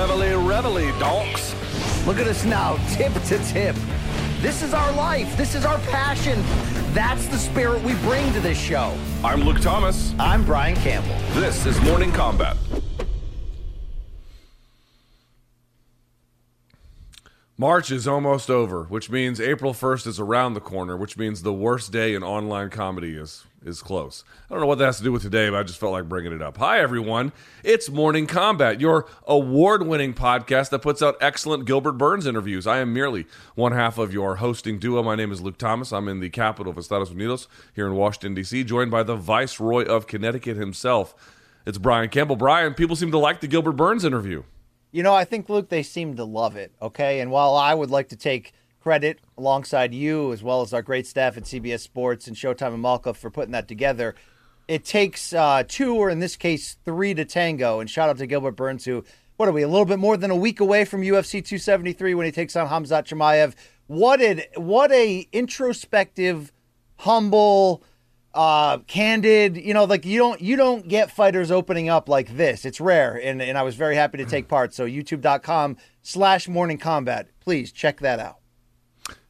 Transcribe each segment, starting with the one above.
Reveille, reveille, donks. Look at us now, tip to tip. This is our life. This is our passion. That's the spirit we bring to this show. I'm Luke Thomas. I'm Brian Campbell. This is Morning Combat. March is almost over, which means April 1st is around the corner, which means the worst day in online comedy is is close. I don't know what that has to do with today, but I just felt like bringing it up. Hi everyone. It's Morning Combat, your award-winning podcast that puts out excellent Gilbert Burns interviews. I am merely one half of your hosting duo. My name is Luke Thomas. I'm in the capital of Estados Unidos here in Washington D.C., joined by the Viceroy of Connecticut himself. It's Brian Campbell. Brian, people seem to like the Gilbert Burns interview. You know, I think, Luke, they seem to love it, okay? And while I would like to take credit alongside you, as well as our great staff at CBS Sports and Showtime and Malka for putting that together, it takes uh, two, or in this case, three to tango. And shout out to Gilbert Burns, who, what are we, a little bit more than a week away from UFC 273 when he takes on Hamzat Chimaev. What, did, what a introspective, humble, uh candid you know like you don't you don't get fighters opening up like this. It's rare and and i was very happy to take part. So youtube.com slash morning combat. Please check that out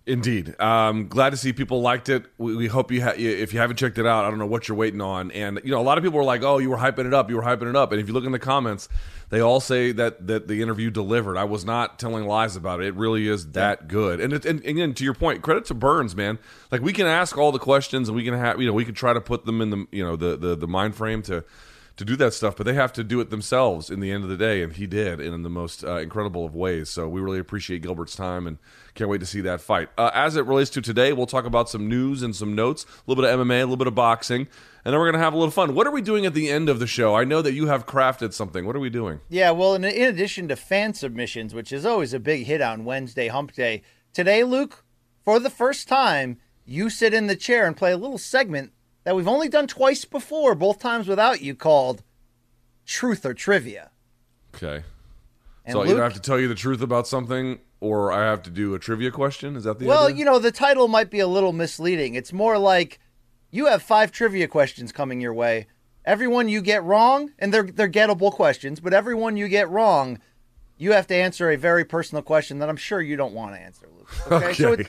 Indeed, um, glad to see people liked it. We, we hope you ha- if you haven't checked it out, I don't know what you're waiting on. And you know, a lot of people were like, "Oh, you were hyping it up, you were hyping it up." And if you look in the comments, they all say that that the interview delivered. I was not telling lies about it. It really is that good. And, it, and again, to your point, credit to Burns, man. Like we can ask all the questions, and we can have you know we can try to put them in the you know the the, the mind frame to to do that stuff, but they have to do it themselves in the end of the day, and he did and in the most uh, incredible of ways. So we really appreciate Gilbert's time and can't wait to see that fight. Uh, as it relates to today, we'll talk about some news and some notes, a little bit of MMA, a little bit of boxing, and then we're going to have a little fun. What are we doing at the end of the show? I know that you have crafted something. What are we doing? Yeah, well, in, in addition to fan submissions, which is always a big hit on Wednesday Hump Day, today, Luke, for the first time, you sit in the chair and play a little segment that we've only done twice before, both times without you, called Truth or Trivia. Okay. And so I Luke- either have to tell you the truth about something, or I have to do a trivia question. Is that the Well, idea? you know, the title might be a little misleading. It's more like you have five trivia questions coming your way. Everyone you get wrong, and they're they're gettable questions, but everyone you get wrong, you have to answer a very personal question that I'm sure you don't want to answer, Luke. Okay, so Okay. it,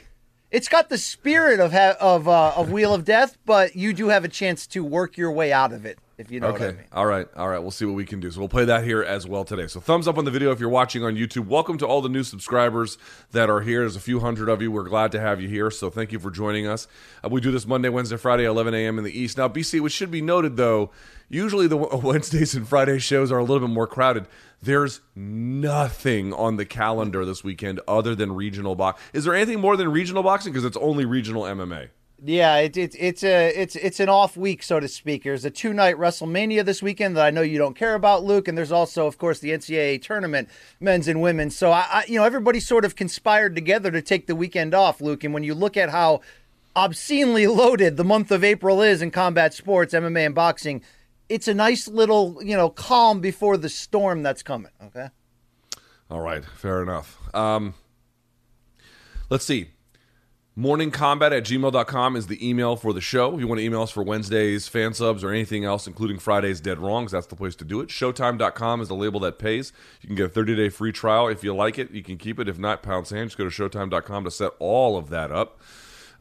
it's got the spirit of ha- of uh, of Wheel of Death, but you do have a chance to work your way out of it, if you know Okay. what I mean. All right. All right. We'll see what we can do. So we'll play that here as well today. So thumbs up on the video if you're watching on YouTube. Welcome to all the new subscribers that are here. There's a few hundred of you. We're glad to have you here. So thank you for joining us. Uh, we do this Monday, Wednesday, Friday, 11 a.m. in the East. Now, BC, which should be noted though, usually the Wednesdays and Friday shows are a little bit more crowded. There's nothing on the calendar this weekend other than regional box. Is there anything more than regional boxing? Because it's only regional MMA. Yeah, it, it, it's a it's it's an off week, so to speak. There's a two night WrestleMania this weekend that I know you don't care about, Luke, and there's also, of course, the NCAA tournament, men's and women's. So I, I you know, everybody sort of conspired together to take the weekend off, Luke. And when you look at how obscenely loaded the month of April is in combat sports, MMA, and boxing, it's a nice little you know calm before the storm that's coming. Okay. All right, fair enough. Um, let's see. Morningcombat at gmail.com is the email for the show. If you want to email us for Wednesdays, fan subs, or anything else, including Fridays Dead Wrongs, that's the place to do it. Showtime.com is the label that pays. You can get a 30 day free trial. If you like it, you can keep it. If not, pound sand. Just go to showtime.com to set all of that up.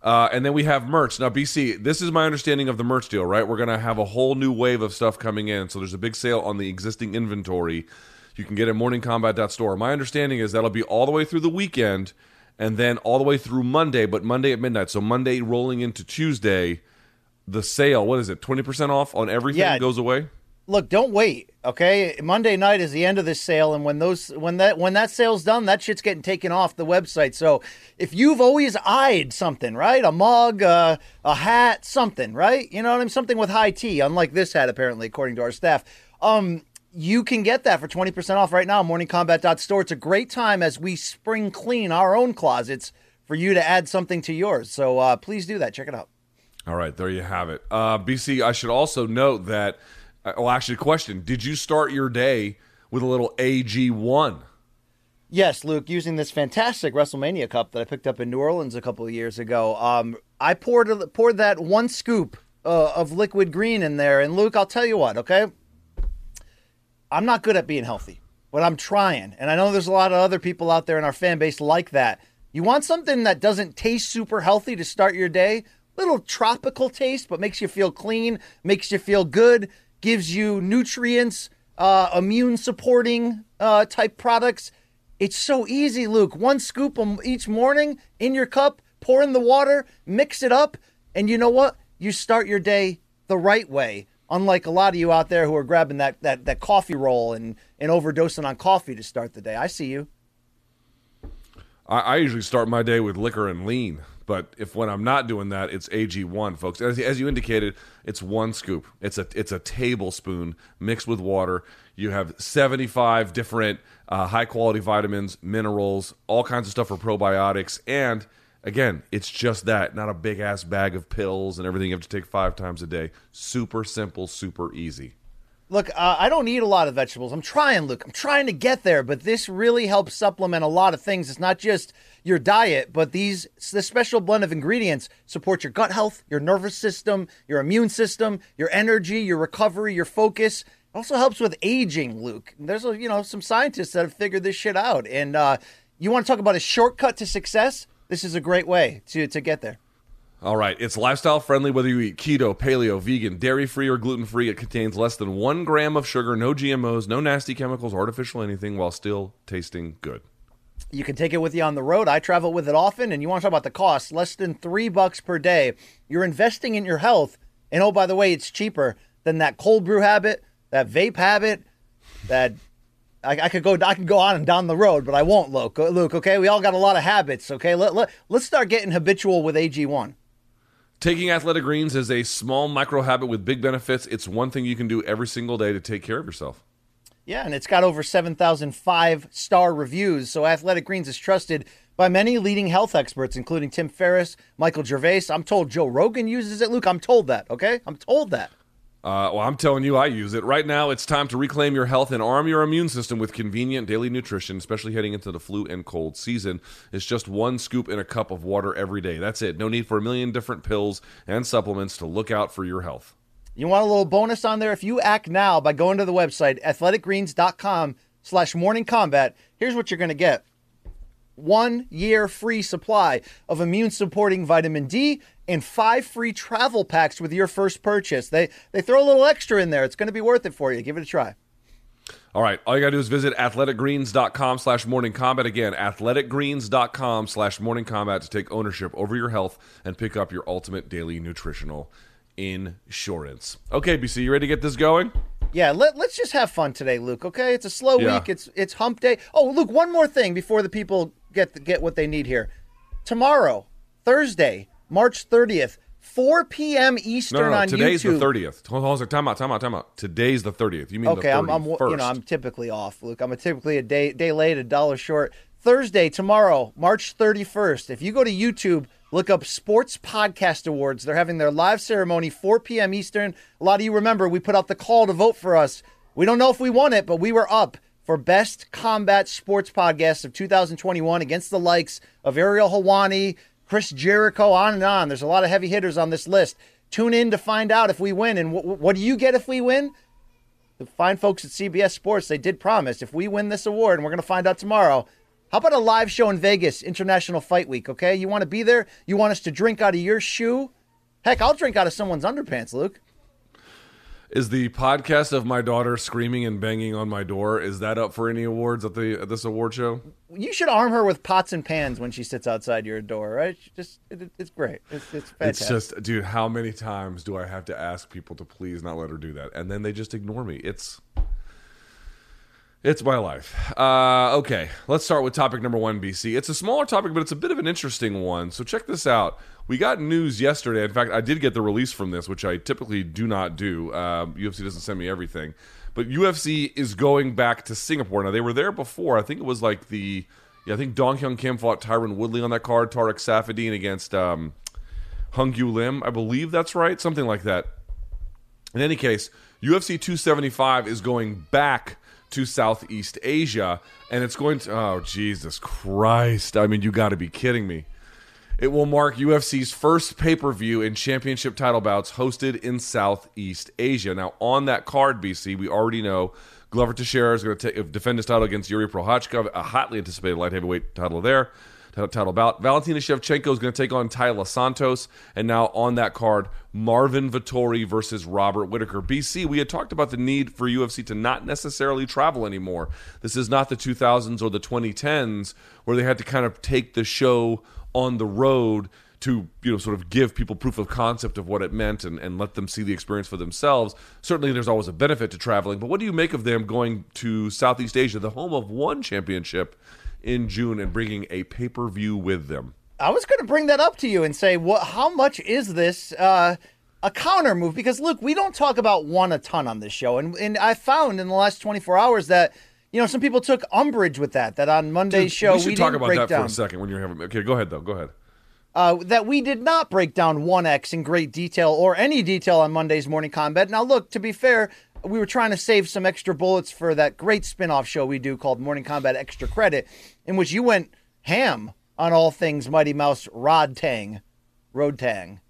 Uh, and then we have merch. Now, BC, this is my understanding of the merch deal, right? We're going to have a whole new wave of stuff coming in. So there's a big sale on the existing inventory. You can get it at morningcombat.store. My understanding is that'll be all the way through the weekend and then all the way through Monday, but Monday at midnight. So Monday rolling into Tuesday, the sale, what is it, 20% off on everything Yeah. goes away? look, don't wait. Okay, Monday night is the end of this sale, and when those when that when that sale's done, that shit's getting taken off the website. So if you've always eyed something, right, a mug, uh, a hat, something, right, you know what I mean, something with high tea, unlike this hat, apparently, according to our staff. Um, you can get that for 20% off right now, morningcombat.store. It's a great time as we spring clean our own closets for you to add something to yours. So uh, please do that. Check it out. All right, there you have it. Uh, BC, I should also note that, uh, well, actually, question Did you start your day with a little AG1? Yes, Luke, using this fantastic WrestleMania cup that I picked up in New Orleans a couple of years ago, um, I poured poured that one scoop uh, of liquid green in there. And Luke, I'll tell you what, okay? I'm not good at being healthy. but I'm trying. And I know there's a lot of other people out there in our fan base like that. You want something that doesn't taste super healthy to start your day? Little tropical taste, but makes you feel clean, makes you feel good, gives you nutrients, uh, immune supporting uh, type products. It's so easy, Luke. One scoop each morning in your cup, pour in the water, mix it up, and you know what? You start your day the right way. Unlike a lot of you out there who are grabbing that that, that coffee roll and, and overdosing on coffee to start the day. I see you. I, I usually start my day with liquor and lean. But if when I'm not doing that, it's AG1, folks. As, as, you indicated, it's one scoop. It's a it's a tablespoon mixed with water. You have 75 different uh, high quality vitamins, minerals, all kinds of stuff for probiotics, and again, it's just that, not a big ass bag of pills and everything you have to take five times a day. Super simple, super easy. Look, uh, I don't eat a lot of vegetables. I'm trying, Luke. I'm trying to get there, but this really helps supplement a lot of things. It's not just your diet, but these the special blend of ingredients support your gut health, your nervous system, your immune system, your energy, your recovery, your focus. It also helps with aging, Luke. There's you know some scientists that have figured this shit out, and uh, you want to talk about a shortcut to success? This is a great way to to get there. All right, it's lifestyle friendly whether you eat keto, paleo, vegan, dairy free, or gluten free. It contains less than one gram of sugar, no GMOs, no nasty chemicals, artificial anything, while still tasting good. You can take it with you on the road. I travel with it often, and you want to talk about the cost less than three bucks per day. You're investing in your health, and oh, by the way, it's cheaper than that cold brew habit, that vape habit, that I, I, could go I can go on and down the road, but I won't, Luke. Uh, Luke, okay? We all got a lot of habits, okay? Let, let, let's start getting habitual with AG1. Taking athletic greens is a small micro habit with big benefits. It's one thing you can do every single day to take care of yourself. Yeah, and it's got over 7,005 star reviews. So Athletic Greens is trusted by many leading health experts, including Tim Ferriss, Michael Gervais. I'm told Joe Rogan uses it. Luke, I'm told that, okay? I'm told that. Uh, well, I'm telling you, I use it. Right now, it's time to reclaim your health and arm your immune system with convenient daily nutrition, especially heading into the flu and cold season. It's just one scoop in a cup of water every day. That's it. No need for a million different pills and supplements to look out for your health. You want a little bonus on there? If you act now by going to the website, athleticgreens.com slash morning combat, here's what you're going to get one year free supply of immune supporting vitamin D and five free travel packs with your first purchase. They they throw a little extra in there. It's going to be worth it for you. Give it a try. All right. All you got to do is visit athleticgreens.com slash morning combat. Again, athleticgreens.com slash morning combat to take ownership over your health and pick up your ultimate daily nutritional insurance. Okay, BC, you ready to get this going? Yeah, let, let's just have fun today, Luke. Okay, it's a slow yeah. week. It's it's hump day. Oh, Luke, one more thing before the people get the, get what they need here. Tomorrow, Thursday, March 30th, 4 p.m. Eastern no, no, on today's YouTube. the 30th. Hold on, time out, time out, time out. Today's the 30th. You mean okay? I'm, I'm, you know, I'm typically off, Luke. I'm a typically a day day late, a dollar short. Thursday, tomorrow, March 31st. If you go to YouTube, look up Sports Podcast Awards. They're having their live ceremony, 4 p.m. Eastern. A lot of you remember we put out the call to vote for us. We don't know if we won it, but we were up for Best Combat Sports Podcast of 2021 against the likes of Ariel Helwani, Chris Jericho, on and on. There's a lot of heavy hitters on this list. Tune in to find out if we win. And w- what do you get if we win? The fine folks at CBS Sports, they did promise if we win this award, and we're going to find out tomorrow. How about a live show in Vegas, International Fight Week? Okay, you want to be there? You want us to drink out of your shoe? Heck, I'll drink out of someone's underpants, Luke. Is the podcast of my daughter screaming and banging on my door is that up for any awards at the at this award show? You should arm her with pots and pans when she sits outside your door right? She just it, it's great. It's, it's fantastic. it's just dude how many times do i have to ask people to please not let her do that? And then they just ignore me. It's it's my life. Uh, okay, let's start with topic number one, BC. It's a smaller topic, but it's a bit of an interesting one. So check this out. We got news yesterday. In fact, I did get the release from this, which I typically do not do. Uh, UFC doesn't send me everything, but UFC is going back to Singapore. Now they were there before. I think it was like the, yeah, I think Dong Hyun Kim fought Tyron Woodley on that card. Tarec Saffiedine against um, Hyun Gyu Lim, I believe that's right, something like that. In any case, UFC 275 is going back to Southeast Asia, and it's going to. Oh Jesus Christ! I mean, you got to be kidding me. It will mark UFC's first pay per view and championship title bouts hosted in Southeast Asia. Now, on that card, BC, we already know Glover Teixeira is going to defend his title against Yuri Prochazka, a hotly anticipated light heavyweight title there title bout. Valentina Shevchenko is going to take on Taila Santos. And now on that card, Marvin Vettori versus Robert Whitaker. BC, we had talked about the need for UFC to not necessarily travel anymore. This is not the 2000s or the 2010s where they had to kind of take the show on the road to you know sort of give people proof of concept of what it meant and, and let them see the experience for themselves. Certainly there's always a benefit to traveling, but what do you make of them going to Southeast Asia, the home of one championship in June and bringing a pay per view with them. I was going to bring that up to you and say, what? How much is this uh, a counter move? Because look, we don't talk about one a ton on this show, and and I found in the last 24 hours that you know some people took umbrage with that. That on Monday's Dude, show we should we talk didn't about break that down. for a second when you're having. Okay, go ahead though. Go ahead. Uh, that we did not break down 1X in great detail or any detail on Monday's Morning Combat. Now, look, to be fair, we were trying to save some extra bullets for that great spin-off show we do called Morning Combat Extra Credit, in which you went ham on all things Mighty Mouse Rod Tang, Road Tang,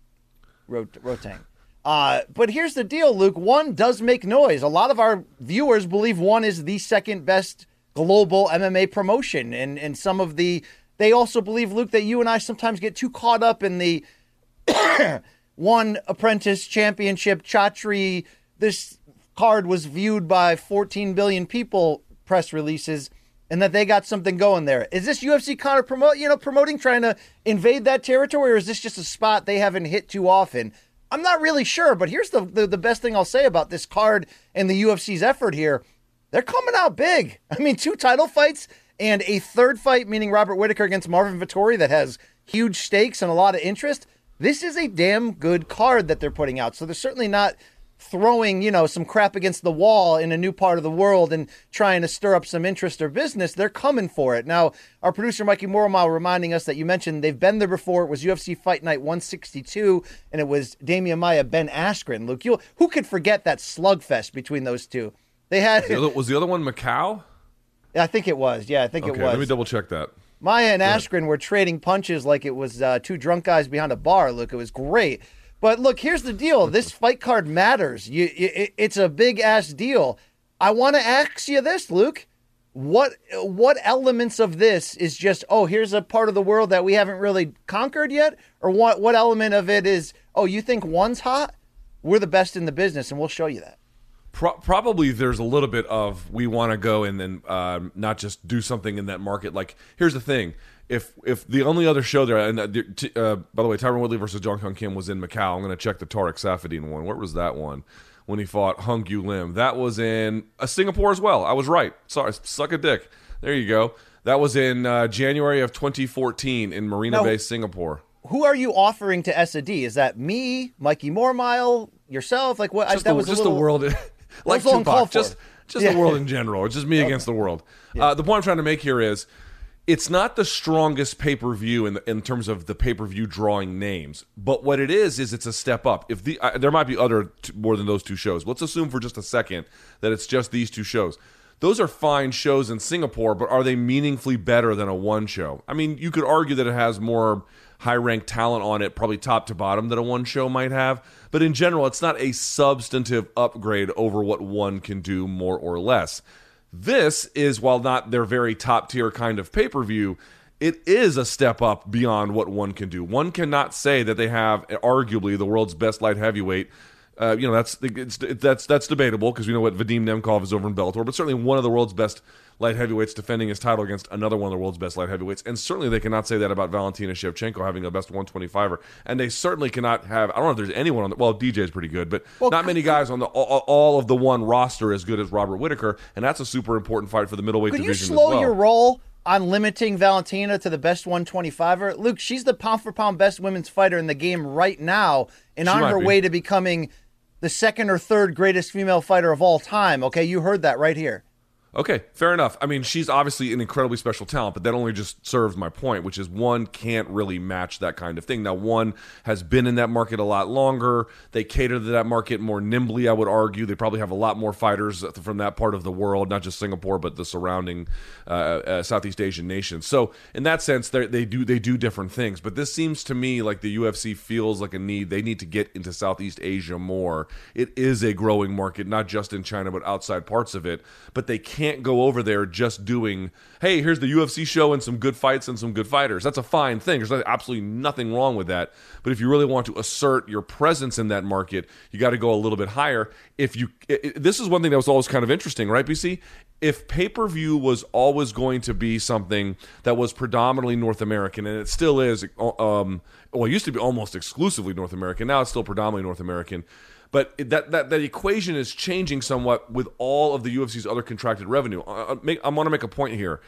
Road Rotang. Uh, but here's the deal, Luke. One does make noise. A lot of our viewers believe one is the second best global MMA promotion, and and some of the they also believe, Luke, that you and I sometimes get too caught up in the one apprentice championship Chatri. This card was viewed by 14 billion people. Press releases, and that they got something going there. Is this UFC counter promote? You know, promoting trying to invade that territory, or is this just a spot they haven't hit too often? I'm not really sure, but here's the, the, the best thing I'll say about this card and the UFC's effort here. They're coming out big. I mean, two title fights and a third fight, meaning Robert Whitaker against Marvin Vettori, that has huge stakes and a lot of interest. This is a damn good card that they're putting out. So they're certainly not throwing, you know, some crap against the wall in a new part of the world and trying to stir up some interest or business. They're coming for it. Now, our producer Mikey Moromile reminding us that you mentioned they've been there before. It was UFC Fight Night 162, and it was Demian Maia, Ben Askren. Luke, you who could forget that slugfest between those two? They had the other, was the other one Macau? I think it was. Yeah, I think okay, it was. let me double check that. Maia and Askren were trading punches like it was uh, two drunk guys behind a bar. Look, it was great. But look, here's the deal. This fight card matters. You, it, it's a big ass deal. I want to ask you this, Luke. What what elements of this is just oh here's a part of the world that we haven't really conquered yet, or what what element of it is oh you think one's hot? We're the best in the business, and we'll show you that. Pro- probably there's a little bit of we want to go and then uh, not just do something in that market. Like here's the thing: if if the only other show there, and uh, uh, by the way, Tyron Woodley versus Dong Hyun Kim was in Macau. I'm going to check the Tarec Saffiedine one. Where was that one? When he fought Hyun Gyu Lim, that was in uh, Singapore as well. I was right. Sorry, suck a dick. There you go. That was in uh, January of 2014 in Marina Now- Bay, Singapore. Who are you offering to S&D? Is that me, Mikey Mormile, yourself? Like what? I, that the, was a just little, the world, like Tupac, just just Yeah. the world in general. It's just me against the world. Uh, the point I'm trying to make here is, it's not the strongest pay per view in in terms of the pay per view drawing names, but what it is is it's a step up. If the uh, there might be other t- more than those two shows. Let's assume for just a second that it's just these two shows. Those are fine shows in Singapore, but are they meaningfully better than a one show? I mean, you could argue that it has more high ranked talent on it, probably top to bottom, that a one show might have. But in general, it's not a substantive upgrade over what one can do more or less. This is, while not their very top tier kind of pay per view, it is a step up beyond what one can do. One cannot say that they have arguably the world's best light heavyweight. Uh, you know that's that's that's debatable because we know what Vadim Nemkov is over in Bellator, but certainly one of the world's best light heavyweights defending his title against another one of the world's best light heavyweights, and certainly they cannot say that about Valentina Shevchenko having the best 125er, and they certainly cannot have. I don't know if there's anyone on the well, DJ is pretty good, but not many guys on the all, all of the one roster as good as Robert Whitaker, and that's a super important fight for the middleweight Could you division slow as well. your roll on limiting Valentina to the best 125er? Luke, she's the pound for pound best women's fighter in the game right now, and She on her be. way to becoming the second or third greatest female fighter of all time. Okay, you heard that right here. Okay, fair enough. I mean, she's obviously an incredibly special talent, but that only just serves my point, which is one can't really match that kind of thing. Now, one has been in that market a lot longer. They cater to that market more nimbly, I would argue. They probably have a lot more fighters from that part of the world, not just Singapore, but the surrounding uh, uh, Southeast Asian nations. So, in that sense, they do they do different things. But this seems to me like the UFC feels like a need. They need to get into Southeast Asia more. It is a growing market, not just in China, but outside parts of it. But they can't can't go over there just doing, hey, here's the UFC show and some good fights and some good fighters. That's a fine thing. There's absolutely nothing wrong with that. But if you really want to assert your presence in that market, you got to go a little bit higher. If you, it, this is one thing that was always kind of interesting, right, BC? If pay per view was always going to be something that was predominantly North American, and it still is, um, well, it used to be almost exclusively North American. Now it's still predominantly North American but that, that, that equation is changing somewhat with all of the UFC's other contracted revenue. Uh, uh, I, I, I want to make a point here.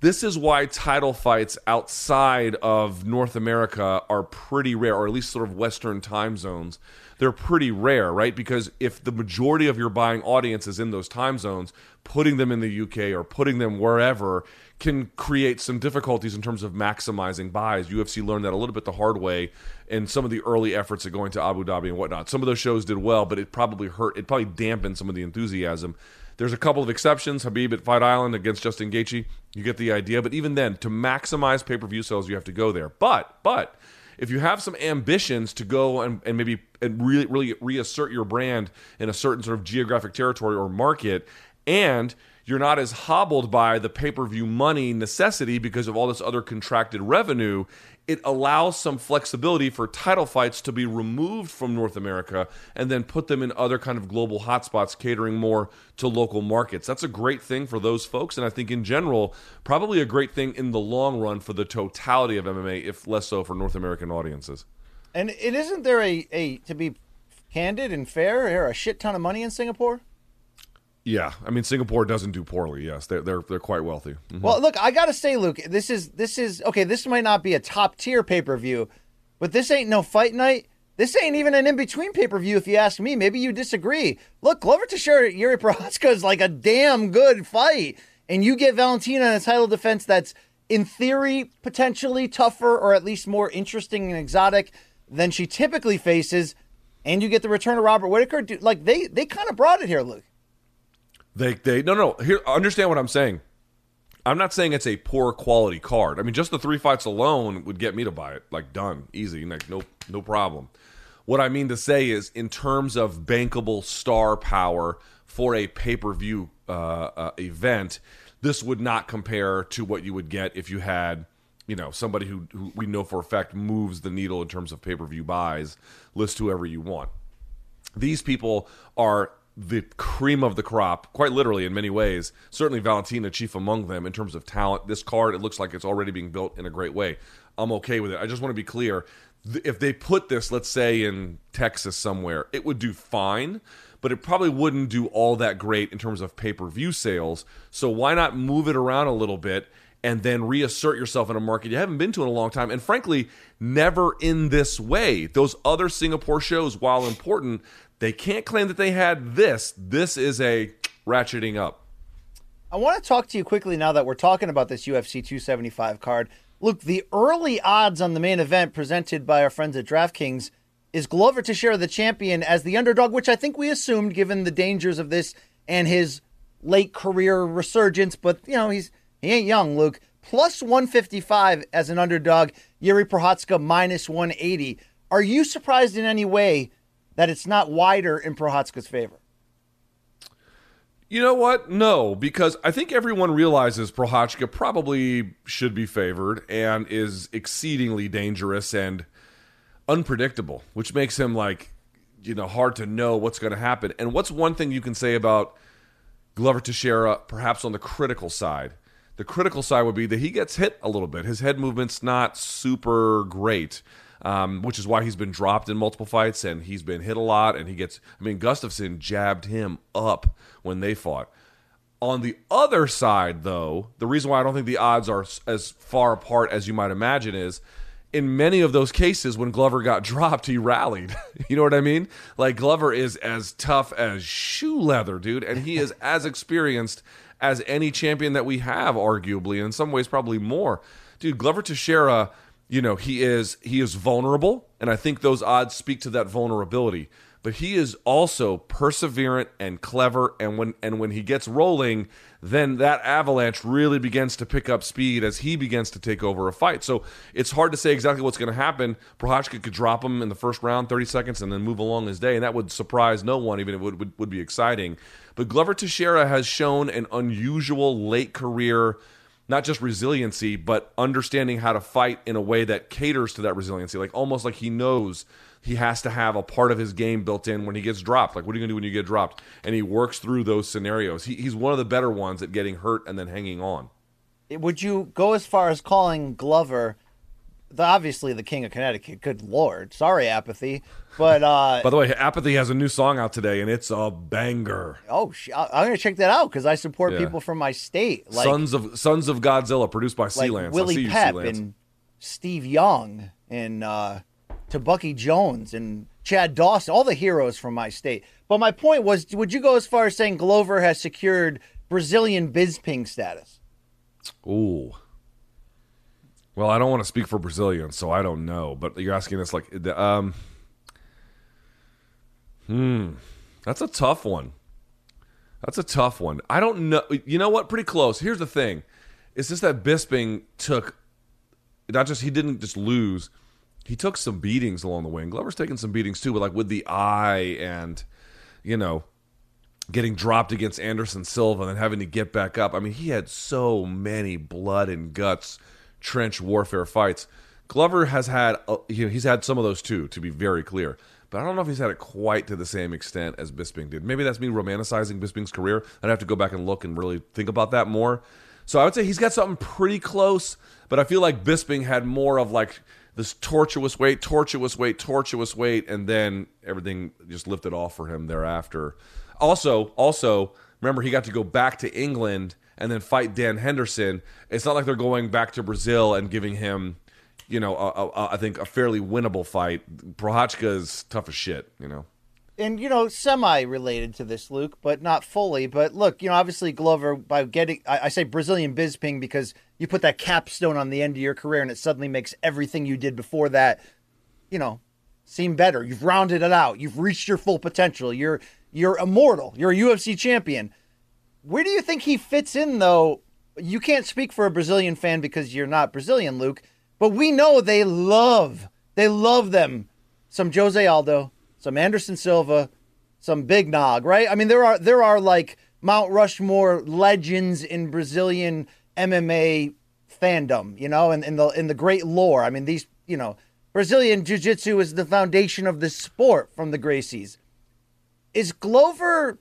This is why title fights outside of North America are pretty rare, or at least sort of Western time zones. They're pretty rare, right? Because if the majority of your buying audience is in those time zones, putting them in the UK or putting them wherever can create some difficulties in terms of maximizing buys. UFC learned that a little bit the hard way in some of the early efforts of going to Abu Dhabi and whatnot. Some of those shows did well, but it probably hurt. It probably dampened some of the enthusiasm. There's a couple of exceptions. Khabib at Fight Island against Justin Gaethje. You get the idea. But even then, to maximize pay per view sales, you have to go there. But but if you have some ambitions to go and, and maybe and really really reassert your brand in a certain sort of geographic territory or market, and you're not as hobbled by the pay per view money necessity because of all this other contracted revenue. It allows some flexibility for title fights to be removed from North America and then put them in other kind of global hotspots, catering more to local markets. That's a great thing for those folks. And I think in general, probably a great thing in the long run for the totality of MMA, if less so for North American audiences. And it isn't there a, a to be candid and fair, a shit ton of money in Singapore? Yeah, I mean Singapore doesn't do poorly. Yes, they're they're they're quite wealthy. Mm-hmm. Well, look, I gotta say, Luke, this is this is okay. This might not be a top tier pay per view, but this ain't no fight night. This ain't even an in between pay per view, if you ask me. Maybe you disagree. Look, Glover Teixeira, Yuri Prochazka is like a damn good fight, and you get Valentina in a title defense that's in theory potentially tougher or at least more interesting and exotic than she typically faces, and you get the return of Robert Whitaker. Like they they kind of brought it here, Luke. They they no no here understand what I'm saying. I'm not saying it's a poor quality card. I mean, just the three fights alone would get me to buy it. Like done, easy, like no no problem. What I mean to say is, in terms of bankable star power for a pay per view uh, uh, event, this would not compare to what you would get if you had, you know, somebody who, who we know for a fact moves the needle in terms of pay per view buys. List whoever you want. These people are the cream of the crop, quite literally in many ways. Certainly Valentina chief among them in terms of talent. This card, it looks like it's already being built in a great way. I'm okay with it. I just want to be clear. If they put this, let's say in Texas somewhere, it would do fine, but it probably wouldn't do all that great in terms of pay per view sales. So why not move it around a little bit and then reassert yourself in a market you haven't been to in a long time? And frankly, never in this way. Those other Singapore shows, while important, they can't claim that they had this. This is a ratcheting up. I want to talk to you quickly now that we're talking about this UFC 275 card. Look, the early odds on the main event presented by our friends at DraftKings is Glover Teixeira the champion as the underdog, which I think we assumed given the dangers of this and his late career resurgence. But you know, he's he ain't young, Luke. Plus 155 as an underdog. Yuri Prochazka minus 180. Are you surprised in any way that it's not wider in Prochazka's favor? You know what? No, because I think everyone realizes Prochazka probably should be favored and is exceedingly dangerous and unpredictable, which makes him like, you know, hard to know what's going to happen. And what's one thing you can say about Glover Teixeira, perhaps on the critical side? The critical side would be that he gets hit a little bit. His head movement's not super great um, which is why he's been dropped in multiple fights and he's been hit a lot. And he gets, I mean, Gustafsson jabbed him up when they fought. On the other side, though, the reason why I don't think the odds are as far apart as you might imagine is in many of those cases when Glover got dropped, he rallied. you know what I mean? Like Glover is as tough as shoe leather, dude, and he is as experienced as any champion that we have, arguably, and in some ways, probably more. Dude, Glover Teixeira, you know, he is he is vulnerable, and I think those odds speak to that vulnerability. But he is also perseverant and clever, and when and when he gets rolling, then that avalanche really begins to pick up speed as he begins to take over a fight. So it's hard to say exactly what's going to happen. Prochazka could drop him in the first round, 30 seconds, and then move along his day, and that would surprise no one, even it would, would, would be exciting. But Glover Teixeira has shown an unusual late career not just resiliency, but understanding how to fight in a way that caters to that resiliency. Like almost like he knows he has to have a part of his game built in when he gets dropped. Like, what are you going to do when you get dropped? And he works through those scenarios. He, he's one of the better ones at getting hurt and then hanging on. Would you go as far as calling Glover the, obviously the king of Connecticut? Good lord, sorry, apathy, but uh, By the way, Apathy has a new song out today, and it's a banger. oh, sh- I'm gonna check that out because I support Yeah. people from my state, like Sons of Sons of Godzilla, produced by like Sealance. I Willie Pep Sealance. and Steve Young and uh, Tebucky Jones and Chad Dawson, all the heroes from my state. But my point was, would you go as far as saying Glover has secured Brazilian Bisping status? Ooh. Well, I don't want to speak for Brazilians, so I don't know. But you're asking us like, um, hmm, that's a tough one. That's a tough one. I don't know. You know what? Pretty close. Here's the thing: it's just that Bisping took not just he didn't just lose, he took some beatings along the way. And Glover's taken some beatings too, but like with the eye and you know getting dropped against Anderson Silva and having to get back up. I mean, he had so many blood and guts trench warfare fights. Glover has had uh, you know, he's had some of those too, to be very clear. But I don't know if he's had it quite to the same extent as Bisping did. Maybe that's me romanticizing Bisping's career. I'd have to go back and look and really think about that more. So I would say he's got something pretty close, but I feel like Bisping had more of like this tortuous weight, tortuous weight, tortuous weight, and then everything just lifted off for him thereafter. Also, also remember he got to go back to England and then fight Dan Henderson. It's not like they're going back to Brazil and giving him, you know, a, a, a, I think a fairly winnable fight. Prohachka is tough as shit, you know. and you know, semi related to this, Luke, but not fully. But look, you know, obviously Glover by getting I, I say Brazilian Bisping because you put that capstone on the end of your career and it suddenly makes everything you did before that, you know, seem better. You've rounded it out. You've reached your full potential. You're you're immortal. You're a UFC champion. Where do you think he fits in though? You can't speak for a Brazilian fan because you're not Brazilian, Luke, but we know they love they love them some Jose Aldo, some Anderson Silva, some Big Nog, right? I mean, there are there are like Mount Rushmore legends in Brazilian MMA fandom, you know, and in, the in the great lore. I mean, these, you know, Brazilian Jiu-Jitsu is the foundation of the sport from the Gracies. Is Glover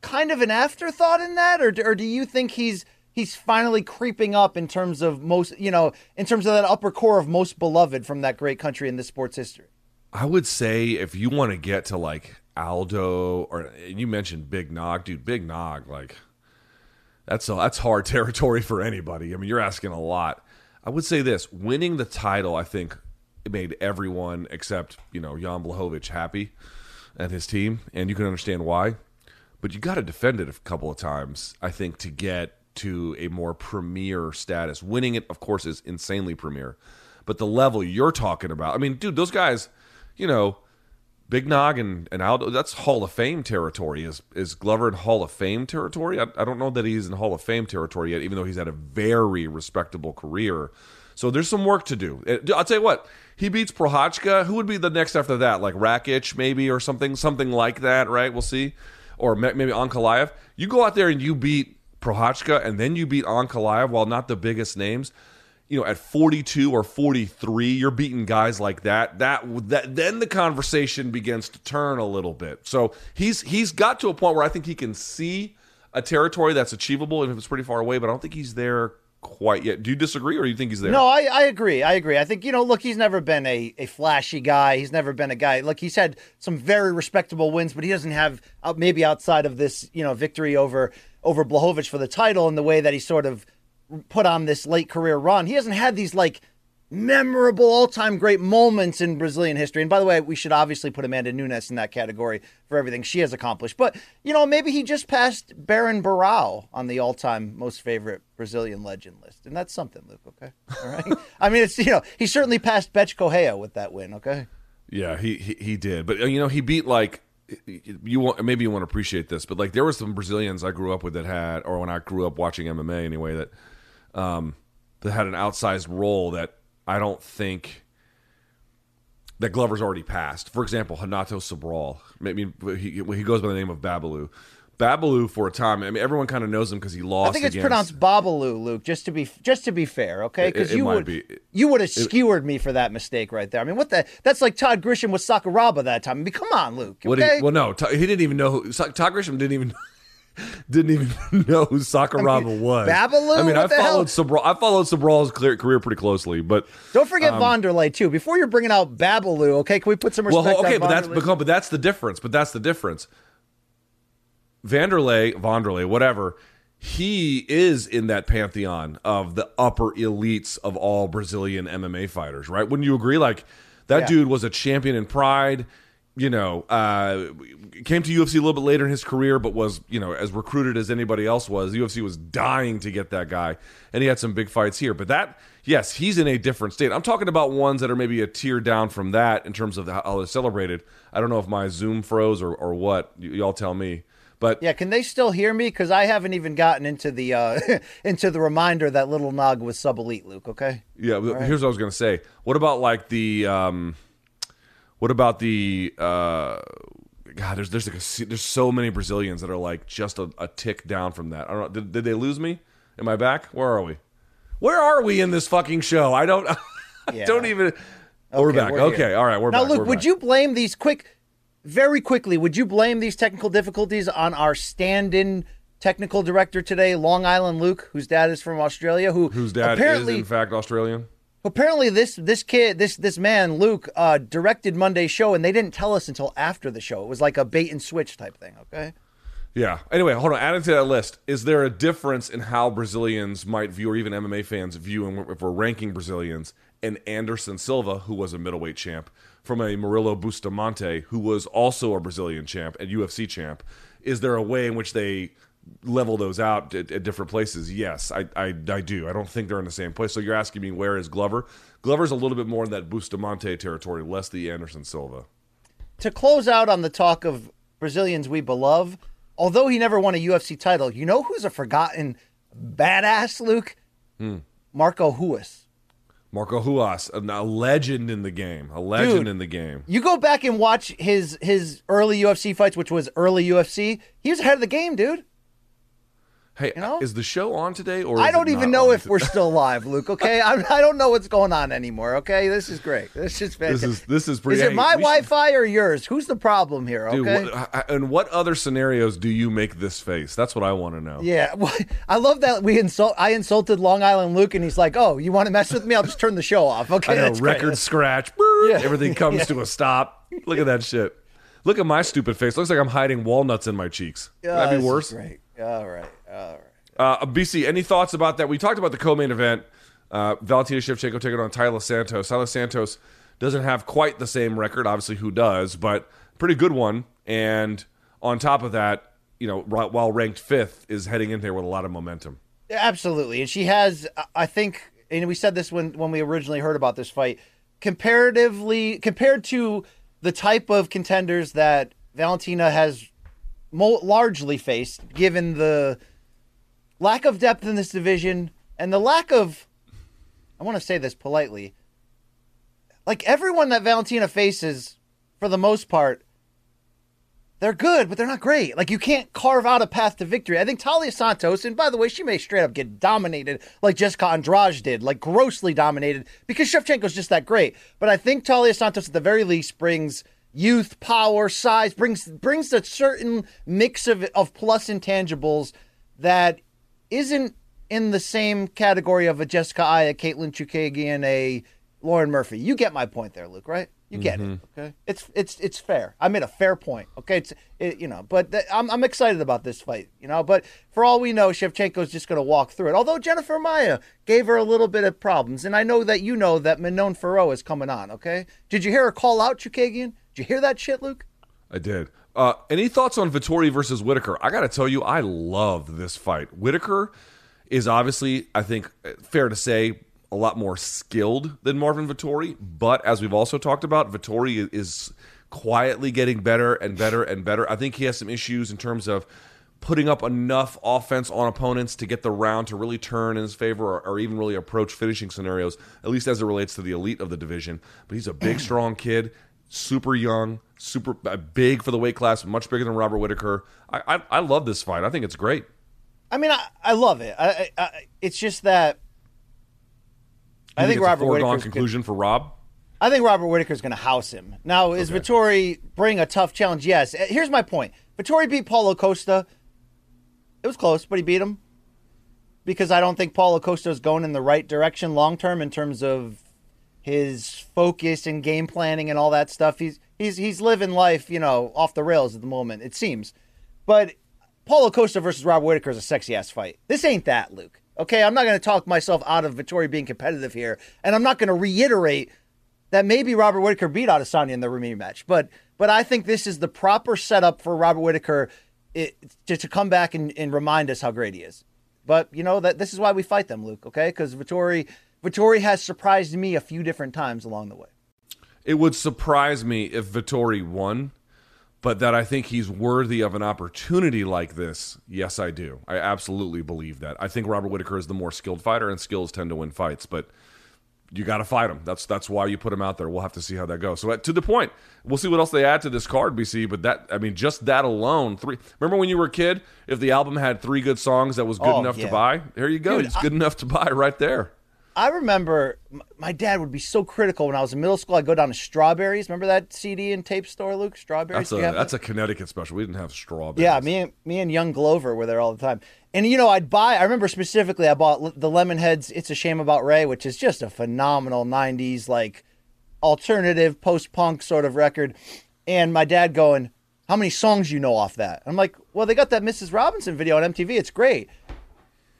kind of an afterthought in that, or or do you think he's he's finally creeping up in terms of most, you know, in terms of that upper core of most beloved from that great country in this sport's history? I would say if you want to get to like Aldo or you mentioned Big Nog, dude, Big Nog, like that's a, that's hard territory for anybody. I mean, you're asking a lot. I would say this: winning the title, I think, it made everyone except you know Jan Blachowicz happy and his team, and you can understand why. But you got to defend it a couple of times, I think, to get to a more premier status. Winning it, of course, is insanely premier, but the level you're talking about, I mean, dude, those guys, you know, Big Nog and, and Aldo, that's Hall of Fame territory. Is is Glover in Hall of Fame territory? I, I don't know that he's in Hall of Fame territory yet, even though he's had a very respectable career. So there's some work to do. Uh, I'll tell you what, he beats Prohachka. Who would be the next after that? Like Rakic, maybe, or something, something like that, right? We'll see. Or ma- maybe Ankalaev. You go out there and you beat Prohachka, and then you beat Ankalaev, while not the biggest names you know, at 42 or 43, you're beating guys like that. That that then the conversation begins to turn a little bit. So he's he's got to a point where I think he can see a territory that's achievable, and if it's pretty far away, but I don't think he's there quite yet. Do you disagree, or do you think he's there? No, I, I agree. I agree. I think, you know, look, he's never been a, a flashy guy. He's never been a guy. Look, he's had some very respectable wins, but he doesn't have, uh, maybe outside of this, you know, victory over over Blachowicz for the title and the way that he sort of put on this late career run, he hasn't had these, like, memorable all-time great moments in Brazilian history. And by the way, we should obviously put Amanda Nunes in that category for everything she has accomplished. But you know, maybe he just passed Baron Barao on the all-time most favorite Brazilian legend list, and that's something, Luke. Okay, all right. I mean, it's you know, he certainly passed Bethe Correia with that win. Okay. Yeah, he, he he did, but uh, you know he beat like you want maybe you want to appreciate this, but like there were some Brazilians I grew up with that had, or when I grew up watching MMA anyway, that um that had an outsized role that I don't think that Glover's already passed. For example, Hanato Sobral. I mean, he, he goes by the name of Babalu. Babalu for a time. I mean, everyone kind of knows him because he lost. I think it's against, pronounced Babalu, Luke. Just to be just to be fair, okay? Because It- it you would be. you would have skewered me for that mistake right there. I mean, what the? That's like Todd Grisham with Sakuraba that time. I mean, come on, Luke. Okay? he, well, no, he didn't even know. Who, Todd Grisham didn't even didn't even know who Sakuraba I mean, was. Babalu? I mean, I What the hell? followed Sobral. I followed Sobral's clear, career pretty closely, but Don't forget um, Vonderlei too. Before you're bringing out Babalu, okay? Can we put some respect? well, okay, but that's because, but that's the difference. But that's the difference. Vanderlei, Vonderlei, whatever. He is in that pantheon of the upper elites of all Brazilian MMA fighters, right? Wouldn't you agree? Like that Yeah. dude was a champion in Pride. You know, uh, came to UFC a little bit later in his career, but was you know as recruited as anybody else was. UFC was dying to get that guy, and he had some big fights here. But that, yes, he's in a different state. I'm talking about ones that are maybe a tier down from that in terms of how they're celebrated. I don't know if my Zoom froze or, or what. Y- y'all tell me. But Yeah, can they still hear me? Because I haven't even gotten into the uh, into the reminder that Little Nog was sub elite, Luke. Okay. Yeah, but here's what I was going to say. What about like the um what about the uh God, there's there's like a, there's so many Brazilians that are like just a, a tick down from that. I don't know. Did, did they lose me? Am I back? Where are we? Where are we in this fucking show? I don't I Yeah. don't even Oh, we're back. we're okay, here. all right, we're now, back. Luke, we're would back. you blame these quick, very quickly? Would you blame these technical difficulties on our stand-in technical director today, Long Island Luke, whose dad is from Australia, who whose dad apparently is in fact Australian? Apparently this this kid this this man Luke uh, directed Monday's show, and they didn't tell us until after the show. It was like a bait and switch type thing. Okay. Yeah. Anyway, hold on. Adding to that list, is there a difference in how Brazilians might view, or even MMA fans view, and if we're ranking Brazilians, and Anderson Silva, who was a middleweight champ, from a Murilo Bustamante, who was also a Brazilian champ and UFC champ? Is there a way in which they level those out at, at different places? Yes, I, I, I do. I don't think they're in the same place. So you're asking me where is Glover? Glover's a little bit more in that Bustamante territory, less the Anderson Silva. to close out on the talk of Brazilians we beloved, although he never won a UFC title, you know who's a forgotten badass, Luke? Hmm. Marco Huas. Marco Huas, a, legend in the game, a legend Dude. in the game. You go back and watch his his early UFC fights, which was early UFC. He was ahead of the game, dude. Hey, You know? is the show on today, or I don't even know if today? we're still live, Luke. Okay, I, I don't know what's going on anymore. Okay, this is great. This is This fantastic. is this is pretty. Is it my Wi-Fi or yours? Who's the problem here? Okay. Dude, what, and what other scenarios do you make this face? That's what I want to know. Yeah, well, I love that we insult. I insulted Long Island Luke, and he's like, "Oh, you want to mess with me? I'll just turn the show off." Okay, I know. that's great. Record scratch. Yeah. Everything comes to a stop. Look at that shit. Look at my stupid face. Looks like I'm hiding walnuts in my cheeks. Oh, That'd be worse? Great. All right. Uh, BC, any thoughts about that? We talked about the co-main event. Uh, Valentina Shevchenko taking on Taila Santos. Taila Santos doesn't have quite the same record, obviously. Who does? But pretty good one. And on top of that, you know, while ranked fifth, is heading in there with a lot of momentum. Absolutely, and she has. I think, and we said this when when we originally heard about this fight. Comparatively, compared to the type of contenders that Valentina has mo- largely faced, given the lack of depth in this division and the lack of, I want to say this politely, like everyone that Valentina faces, for the most part, they're good, but they're not great. Like you can't carve out a path to victory. I think Taila Santos, and by the way, she may straight up get dominated like Jessica Andrade did, like grossly dominated, because Shevchenko's just that great. But I think Taila Santos at the very least brings youth, power, size, brings brings a certain mix of of plus intangibles that isn't in the same category of a Jessica Eye, Caitlin Chukagi, and a Lauren Murphy. You get my point there, Luke, right? You get it, mm-hmm. okay? It's it's it's fair. I made a fair point, okay? It's it, you know, but th- I'm I'm excited about this fight, you know. But for all we know, Shevchenko's just going to walk through it. Although Jennifer Maia gave her a little bit of problems, and I know that you know that Manon Fiorot is coming on, okay? Did you hear her call out Chookagian? Did you hear that shit, Luke? I did. Uh, any thoughts on Vettori versus Whitaker? I got to tell you, I love this fight. Whitaker is obviously, I think, fair to say, a lot more skilled than Marvin Vettori. But as we've also talked about, Vettori is quietly getting better and better and better. I think he has some issues in terms of putting up enough offense on opponents to get the round to really turn in his favor or, or, even really approach finishing scenarios, at least as it relates to the elite of the division. But he's a big, strong kid, super young, super uh, big for the weight class, much bigger than Robert Whitaker. I, I, I love this fight. I think it's great. I mean, I, I love it. I, I, it's just that I think it's Robert Whitaker's conclusion for Rob. I think Robert Whitaker's going to house him. Now, is Okay. Vettori bring a tough challenge? Yes. Uh, Here's my point. Vettori beat Paulo Costa. It was close, but he beat him because I don't think Paulo Costa is going in the right direction long term in terms of his focus and game planning and all that stuff. He's he's he's living life, you know, off the rails at the moment. It seems, but Paulo Costa versus Robert Whitaker is a sexy ass fight. This ain't that, Luke. Okay, I'm not going to talk myself out of Vettori being competitive here, and I'm not going to reiterate that maybe Robert Whitaker beat Adesanya in the rematch, but but I think this is the proper setup for Robert Whitaker it, to, to come back and, and remind us how great he is. But you know that this is why we fight them, Luke. Okay, because Vettori Vettori has surprised me a few different times along the way. It would surprise me if Vettori won, but that I think he's worthy of an opportunity like this. Yes, I do. I absolutely believe that. I think Robert Whitaker is the more skilled fighter, and skills tend to win fights, but you got to fight him. That's that's why you put him out there. We'll have to see how that goes. So uh, to the point, we'll see what else they add to this card, BC. But that I mean, just that alone, three. Remember when you were a kid? If the album had three good songs, that was good Oh, enough yeah. to buy. There you go. Dude, it's good enough to buy right there. I remember my dad would be so critical when I was in middle school. I'd go down to Strawberries. Remember that CD and tape store, Luke? Strawberries. That's a that's a Connecticut special. We didn't have strawberries. Yeah, me and me and young Glover were there all the time. And you know, I'd buy. I remember specifically, I bought the Lemonheads. It's a shame about Ray, which is just a phenomenal '90s like alternative post punk sort of record. And my dad going, "How many songs you know off that?" I'm like, "Well, they got that Mrs. Robinson video on MTV. It's great."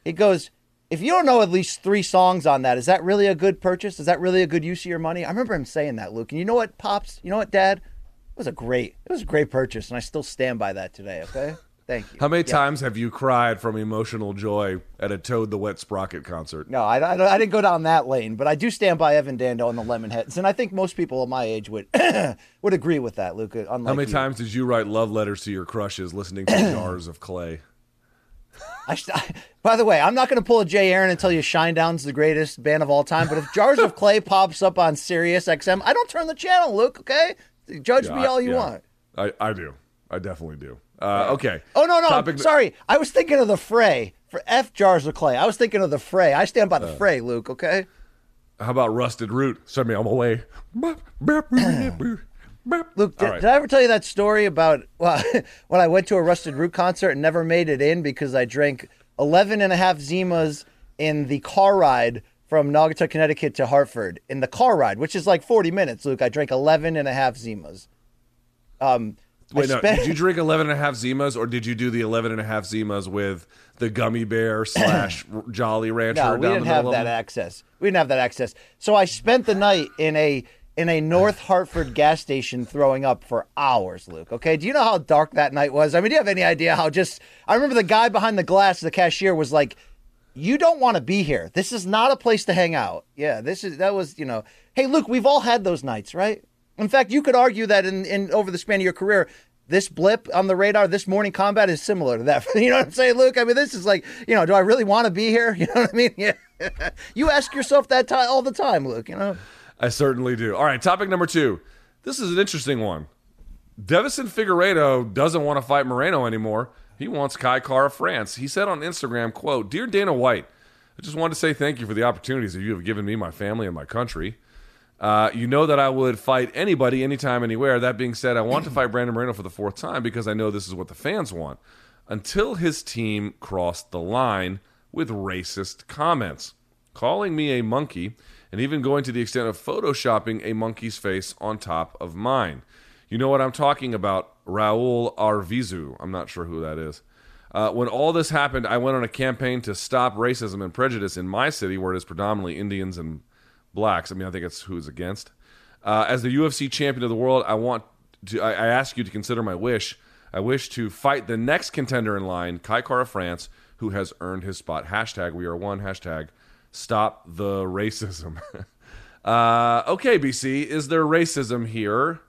He goes, "If you don't know at least three songs on that, is that really a good purchase? Is that really a good use of your money?" I remember him saying that, Luke. And you know what, pops? You know what, Dad? It was a great, it was a great purchase, and I still stand by that today. Okay, thank you. How many Yeah. times have you cried from emotional joy at a Toad the Wet Sprocket concert? No, I, I, I didn't go down that lane, but I do stand by Evan Dando and the Lemonheads, and I think most people of my age would would agree with that, Luca. Unlike How many you. times did you write love letters to your crushes listening to Jars of Clay? I, by the way, I'm not going to pull a Jay Aaron and tell you Shinedown's the greatest band of all time, but if Jars of Clay pops up on Sirius XM, I don't turn the channel, Luke. Okay, judge me all you yeah. want. I, I do. I definitely do. Uh, okay. Oh no, no, Topic- sorry. I was thinking of the Fray for F Jars of Clay. I was thinking of the Fray. I stand by Uh. the Fray, Luke. Okay. How about Rusted Root? Send me on my way. Luke, did, right. did I ever tell you that story about well, when I went to a Rusted Root concert and never made it in because I drank 11 and a half Zimas in the car ride from Naugatuck, Connecticut to Hartford? In the car ride, which is like 40 minutes, Luke, I drank 11 and a half Zimas. Um, Wait, no. spent- Did you drink 11 and a half Zimas or did you do the 11 and a half Zimas with the gummy bear slash Jolly Rancher? No, we didn't have that access. We didn't have that access. So I spent the night in a in a North Hartford gas station throwing up for hours, Luke. Okay. Do you know how dark that night was? I mean, do you have any idea how just I remember the guy behind the glass, the cashier, was like, You don't want to be here. This is not a place to hang out. Yeah, this is that was, you know. Hey, Luke, we've all had those nights, right? In fact, you could argue that in, in over the span of your career, this blip on the radar, this morning combat is similar to that. You know what I'm saying, Luke? I mean, this is like, you know, do I really want to be here? You know what I mean? Yeah. you ask yourself that time all the time, Luke. You know. I certainly do. All right, topic number two. This is an interesting one. Deiveson Figueiredo doesn't want to fight Moreno anymore. He wants Kai Kara France. He said on Instagram, quote, Dear Dana White, I just wanted to say thank you for the opportunities that you have given me, my family, and my country. Uh, you know that I would fight anybody, anytime, anywhere. That being said, I want to fight Brandon Moreno for the fourth time because I know this is what the fans want. Until his team crossed the line with racist comments, calling me a monkey and even going to the extent of photoshopping a monkey's face on top of mine. You know what I'm talking about? Raul Arvizu. I'm not sure who that is. Uh, when all this happened, I went on a campaign to stop racism and prejudice in my city, where it is predominantly Indians and blacks. I mean, I think it's who's against. Uh, as the UFC champion of the world, I want to. I, I ask you to consider my wish. I wish to fight the next contender in line, Kai Kara France, who has earned his spot. Hashtag we are one. Hashtag stop the racism. uh, okay, BC, is there racism here?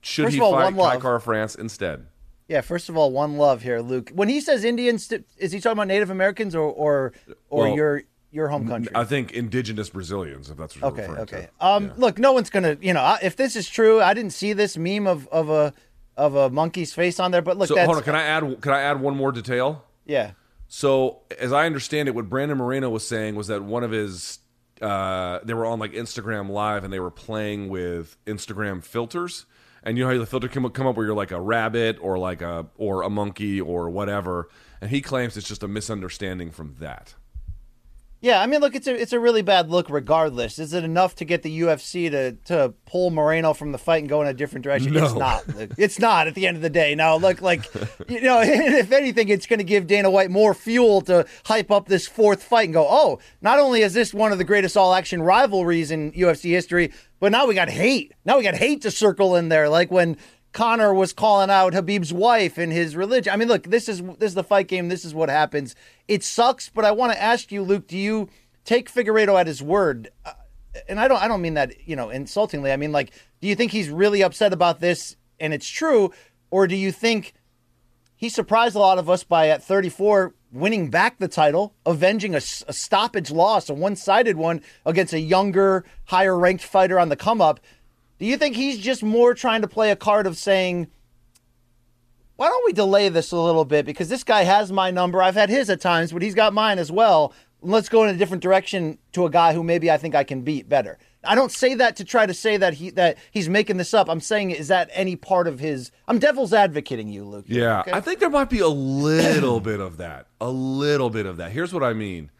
Should First he all, fight one Kai love. France instead? Yeah, first of all, one love here, Luke. When he says Indians, is he talking about Native Americans or or or Well, your your home country? I think indigenous Brazilians, if that's what Okay, you're referring okay. to. Um, Yeah. look, no one's gonna, you know, if this is true, I didn't see this meme of of a of a monkey's face on there, but look, So that's hold on, can I add? Can I add one more detail? yeah, So, as I understand it, what Brandon Moreno was saying was that one of his, uh, they were on like Instagram Live and they were playing with Instagram filters. And you know how the filter can come up where you're like a rabbit or like a or a monkey or whatever. And he claims it's just a misunderstanding from that. Yeah. I mean, look, it's a it's a really bad look. Regardless, is it enough to get the UFC to to pull Moreno from the fight and go in a different direction? No. It's not. It's not. At the end of the day, now look like, you know, if anything, it's going to give Dana White more fuel to hype up this fourth fight and go, oh, not only is this one of the greatest all action rivalries in UFC history, but now we got hate. Now we got hate to circle in there, like when. Conor was calling out Khabib's wife and his religion. I mean, look, this is this is the fight game. This is what happens. It sucks, but I want to ask you, Luke, do you take Figueiredo at his word? Uh, and I don't I don't mean that, you know, insultingly. I mean like, do you think he's really upset about this and it's true or do you think he surprised a lot of us by at 34 winning back the title, avenging a stoppage loss, a one-sided one against a younger, higher-ranked fighter on the come up? Do you think he's just more trying to play a card of saying, why don't we delay this a little bit? Because this guy has my number. I've had his at times, but he's got mine as well. Let's go in a different direction to a guy who maybe I think I can beat better. I don't say that to try to say that he that he's making this up. I'm saying is that any part of his I'm devil's advocating you, Luke. Yeah, Okay? I think there might be a little bit of that. A little bit of that. Here's what I mean.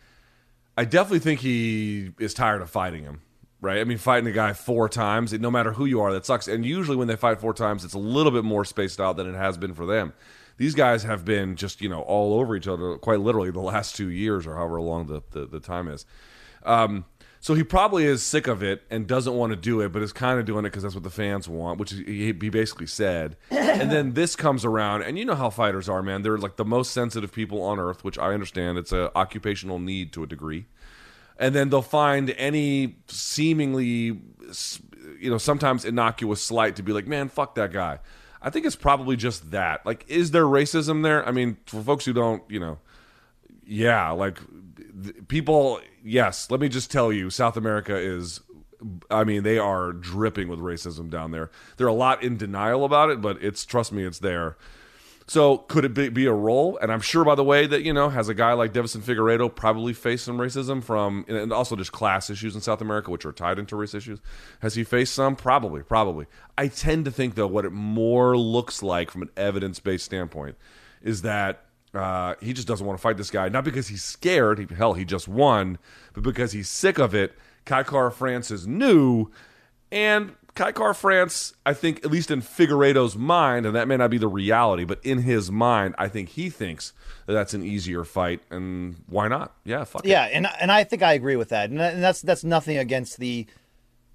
I definitely think he is tired of fighting him. Right? I mean, fighting a guy four times, no matter who you are, that sucks. And usually, when they fight four times, it's a little bit more spaced out than it has been for them. These guys have been just you know all over each other, quite literally, the last two years or however long the the, the time is. Um, so he probably is sick of it and doesn't want to do it, but is kind of doing it because that's what the fans want, which he, he basically said. and then this comes around, and you know how fighters are, man. They're like the most sensitive people on earth, which I understand. It's a occupational need to a degree. And then they'll find any seemingly, you know, sometimes innocuous slight to be like, man, fuck that guy. I think it's probably just that. Like, is there racism there? I mean, for folks who don't, you know, yeah, like th- people. Yes, let me just tell you, South America is. I mean, they are dripping with racism down there. They're a lot in denial about it, but it's trust me, it's there. So could it be, be a role? And I'm sure, by the way, that you know, has a guy like Deiveson Figueiredo probably faced some racism from, and also just class issues in South America, which are tied into race issues. Has he faced some? Probably, probably. I tend to think though, what it more looks like from an evidence based standpoint is that uh, he just doesn't want to fight this guy, not because he's scared. He, hell, he just won, but because he's sick of it. Kai Kara France is new, and Kai Kara France, I think, at least in Figueiredo's mind, and that may not be the reality, but in his mind, I think he thinks that that's an easier fight, and why not? Yeah, fuck it. Yeah, and and I think I agree with that, and, and that's that's nothing against the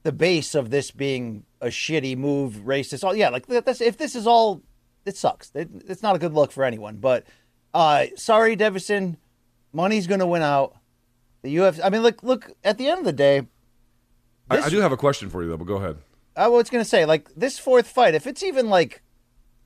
the base of this being a shitty move, racist. All yeah, like that's if this is all, it sucks. It, it's not a good look for anyone. But uh, sorry, Deiveson, money's going to win out. The UFC. I mean, look, look. At the end of the day, I, I do have a question for you though, but go ahead. I was to say, like this fourth fight, if it's even like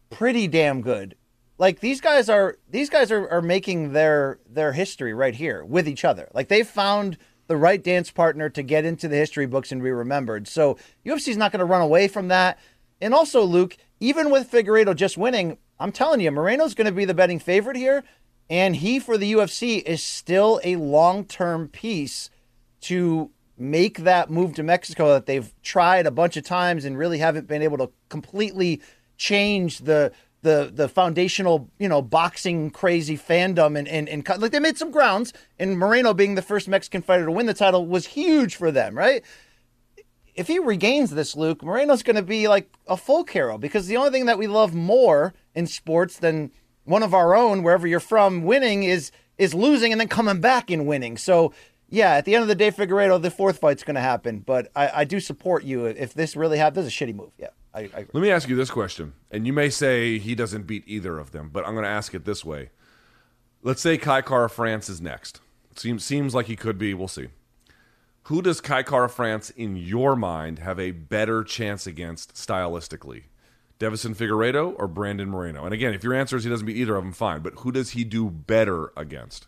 pretty damn good, like these guys are these guys are, are making their their history right here with each other. Like they've found the right dance partner to get into the history books and be remembered. So UFC's not to run away from that. And also, Luke, even with Figueiredo just winning, I'm telling you, Moreno's to be the betting favorite here, and he for the UFC is still a long term piece to make that move to Mexico that they've tried a bunch of times and really haven't been able to completely change the the the foundational you know boxing crazy fandom and and, and like they made some grounds and Moreno being the first Mexican fighter to win the title was huge for them right? If he regains this Luke Moreno's going to be like a folk hero because the only thing that we love more in sports than one of our own wherever you're from winning is is losing and then coming back and winning. So yeah, at the end of the day, Figueiredo, the fourth fight's going to happen. But I, I, do support you if this really happens. This is a shitty move. Yeah. I, I Let me ask you this question, and you may say he doesn't beat either of them, but I'm going to ask it this way. Let's say Kai Kara France is next. Seems seems like he could be. We'll see. Who does Kai Kara France, in your mind, have a better chance against stylistically? Deiveson Figueiredo or Brandon Moreno? And again, if your answer is he doesn't beat either of them, fine. But who does he do better against?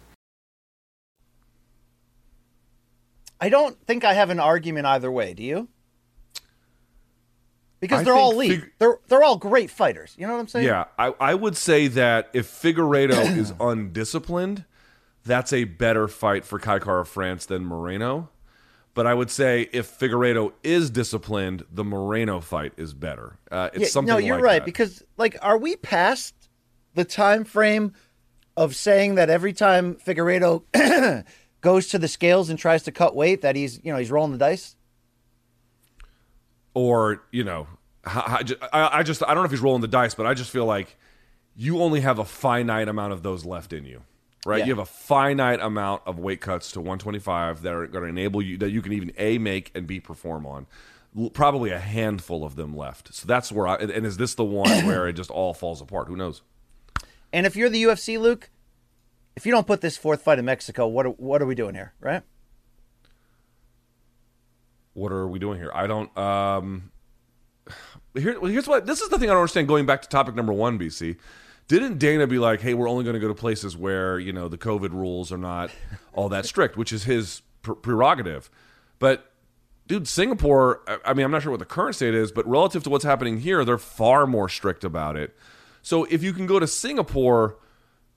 I don't think I have an argument either way. Do you? Because I they're all elite. Fig- they're they're all great fighters. You know what I'm saying? Yeah, I, I would say that if Figueiredo is undisciplined, that's a better fight for Kai Kara France than Moreno. But I would say if Figueiredo is disciplined, the Moreno fight is better. Uh, it's Yeah, something no, you're like right. that. Because like, are we past the time frame of saying that every time Figueiredo goes to the scales and tries to cut weight, that he's you know he's rolling the dice? or you know, I, I ju- I I just I don't know if he's rolling the dice, but I just feel like you only have a finite amount of those left in you, right? Yeah. You have a finite amount of weight cuts to 125 that are going to enable you that you can even a make and b perform on. Probably a handful of them left. So that's where I and is this the one where it just all falls apart? Who knows? And if you're the UFC, Luke, if you don't put this fourth fight in Mexico, what are, what are we doing here, right? what are we doing here? I don't. Um, here, here's what. This is the thing I don't understand. Going back to topic number one, BC, didn't Dana be like, "Hey, we're only going to go to places where you know the COVID rules are not all that strict," which is his pr- prerogative. But dude, Singapore. I mean, I'm not sure what the current state is, but relative to what's happening here, they're far more strict about it. So if you can go to Singapore,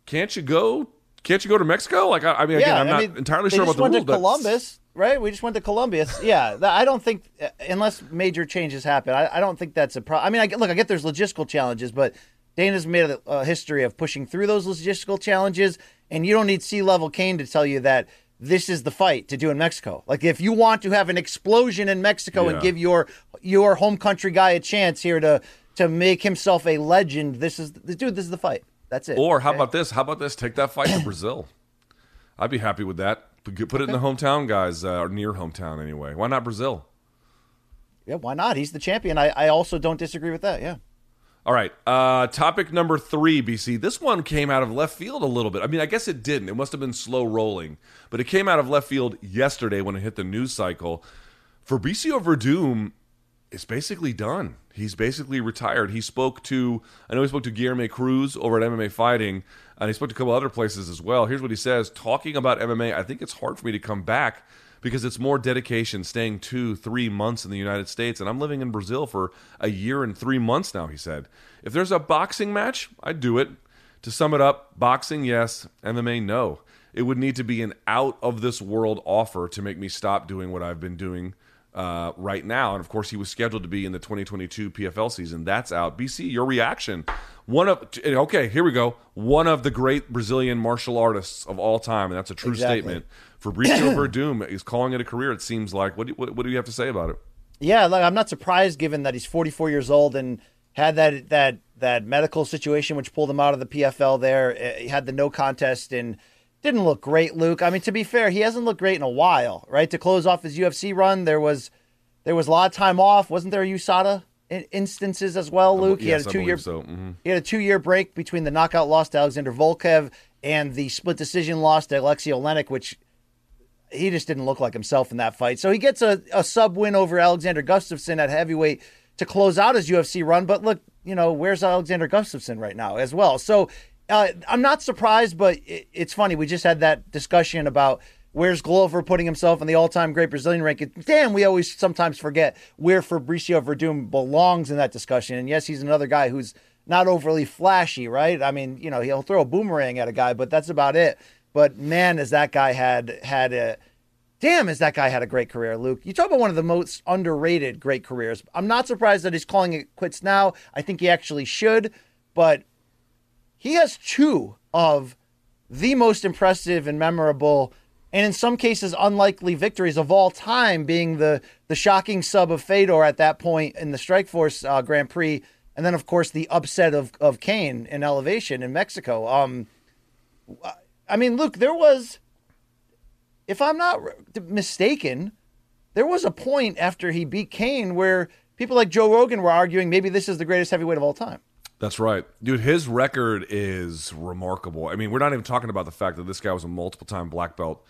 can't you go? Can't you go to Mexico? Like, I, I mean, again, I'm not entirely sure about the went to Columbus, right? We just went to Columbus. Yeah, I don't think uh, unless major changes happen, I, I don't think that's a problem. I mean, I look, I get there's logistical challenges, but Dana's made a, a history of pushing through those logistical challenges, and you don't need sea level Cain to tell you that this is the fight to do in Mexico. Like if you want to have an explosion in Mexico and give your your home country guy a chance here to to make himself a legend, this is the dude. This is the fight. That's it. Or how okay? about this? How about this? Take that fight to Brazil. I'd be happy with that. Put it in the hometown, guys, uh, or near hometown anyway. Why not Brazil? Yeah, why not? He's the champion. I, I also don't disagree with that. Yeah. All right. Uh, topic number three, BC. This one came out of left field a little bit. I mean, I guess it didn't. It must have been slow rolling, but it came out of left field yesterday when it hit the news cycle. Fabricio Werdum is basically done. He's basically retired. He spoke to, I know he spoke to Guilherme Cruz over at MMA Fighting, and he spoke to a couple other places as well. Here's what he says Talking about MMA, I think it's hard for me to come back because it's more dedication, staying two, three months in the United States. And I'm living in Brazil for a year and three months now, he said. If there's a boxing match, I'd do it. To sum it up, boxing, yes, MMA, no. It would need to be an out of this world offer to make me stop doing what I've been doing uh, right now. And of course, he was scheduled to be in the 2022 PFL season. That's out. BC, your reaction? One of okay, here we go. One of the great Brazilian martial artists of all time, and that's a true Exactly. statement. Fabricio Werdum is calling it a career. It seems like. What do, what, what do you have to say about it? Yeah, like I'm not surprised given that he's 44 years old and had that that that medical situation which pulled him out of the PFL. There, Uh, he had the no contest and didn't look great. Luke, I mean, to be fair, he hasn't looked great in a while, right? To close off his UFC run, there was there was a lot of time off. Wasn't there USADA in- instances as well, Luke? he yes, had a two year so. Mhm. he had a two year break between the knockout loss to Alexander Volkov and the split decision loss to Alexei Oleinik, which he just didn't look like himself in that fight. So he gets a, a sub win over Alexander Gustafsson at heavyweight to close out his UFC run. But look, you know, where's Alexander Gustafsson right now as well? So uh, I'm not surprised, but it, it's funny. We just had that discussion about where's Glover putting himself in the all time great Brazilian ranking. Damn, we always sometimes forget where Fabricio Werdum belongs in that discussion. And yes, he's another guy who's not overly flashy, right? I mean, you know, he'll throw a boomerang at a guy, but that's about it. But man, has that guy had had a damn, has that guy had a great career, Luke? You talk about one of the most underrated great careers. I'm not surprised that he's calling it quits now. I think he actually should, but he has two of the most impressive and memorable and in some cases unlikely victories of all time being the the shocking sub of Fedor at that point in the Strikeforce uh, Grand Prix and then of course the upset of of Cain in elevation in Mexico. Um I mean look there was if I'm not mistaken there was a point after he beat Cain where people like Joe Rogan were arguing maybe this is the greatest heavyweight of all time That's right. Dude, his record is remarkable. I mean, we're not even talking about the fact that this guy was a multiple time black belt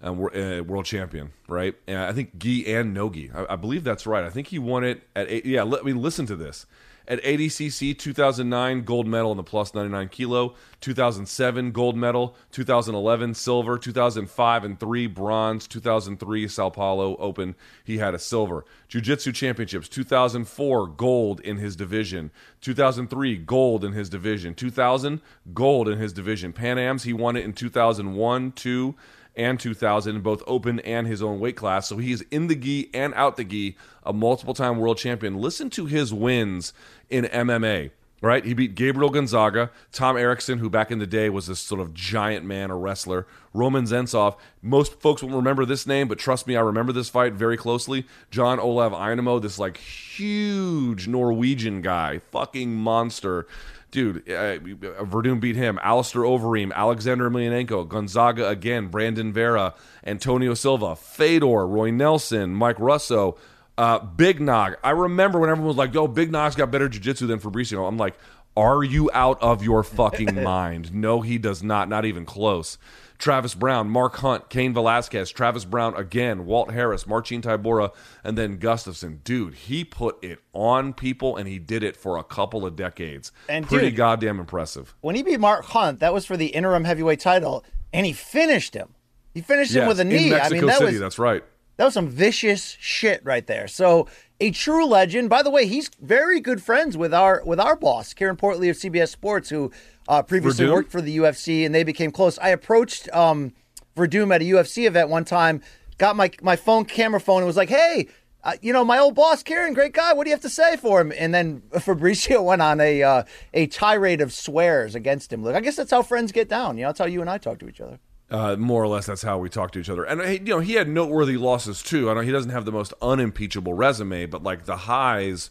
and uh, world champion, right? And I think gi and no gi. I, I believe that's right. I think he won it at, eight, yeah, let me listen to this. At ADCC 2009, gold medal in the plus 99 kilo. 2007, gold medal. 2011, silver. 2005 and 3, bronze. 2003, Sao Paulo Open, he had a silver. Jiu Jitsu Championships 2004, gold in his division. 2003, gold in his division. 2000, gold in his division. Pan Ams, he won it in 2001, 2, and 2000 in both open and his own weight class. So he's in the gi and out the gi, a multiple time world champion. Listen to his wins in MMA. Right, he beat Gabriel Gonzaga, Tom Erikson, who back in the day was this sort of giant man, a wrestler. Roman Zentsov. Most folks won't remember this name, but trust me, I remember this fight very closely. Jon Olav Einemo, this like huge Norwegian guy, fucking monster dude, uh, Werdum beat him. Alistair Overeem, Alexander Emelianenko, Gonzaga again, Brandon Vera, Antonio Silva, Fedor, Roy Nelson, Mike Russow, uh, Big Nog. I remember when everyone was like, "Yo, Big Nog's got better jiu-jitsu than Fabricio." I'm like, "Are you out of your fucking mind?" No, he does not. Not even close. Travis Browne, Mark Hunt, Cain Velasquez, Travis Browne again, Walt Harris, Marcin Tybura, and then Gustafsson. Dude, he put it on people and he did it for a couple of decades. And Pretty dude- goddamn impressive. when he beat Mark Hunt, that was for the interim heavyweight title, and he finished him. He finished him with a knee. in Mexico I mean, that City, was that's right. That was some vicious shit right there. So a true legend. By the way, he's very good friends with our with our boss, Karen Portley of CBS Sports, who uh, previously Werdum? worked for the UFC, and they became close. I approached um, Werdum at a UFC event one time, got my my phone camera phone, and was like, "Hey." Uh, you know my old boss Karen, great guy. What do you have to say for him? And then Fabricio went on a uh, a tirade of swears against him. Look, I guess that's how friends get down. You know, that's how you and I talk to each other. Uh, more or less, that's how we talk to each other. And you know, he had noteworthy losses too. I know he doesn't have the most unimpeachable resume, but like the highs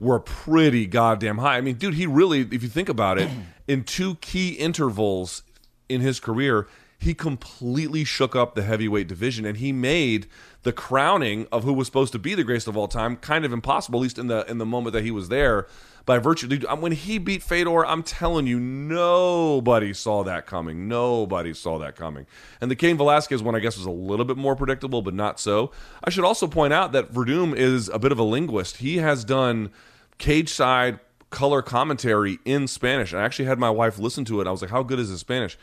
were pretty goddamn high. I mean, dude, he really, if you think about it, in two key intervals in his career, he completely shook up the heavyweight division, and he made the crowning of who was supposed to be the greatest of all time kind of impossible, at least in the in the moment that he was there. By virtue, dude, when he beat Fedor, I'm telling you, nobody saw that coming. Nobody saw that coming. And the Cain Velasquez one, I guess, was a little bit more predictable, but not so. I should also point out that Werdum is a bit of a linguist. He has done cage side color commentary in Spanish. I actually had my wife listen to it. I was like, "How good is his Spanish?"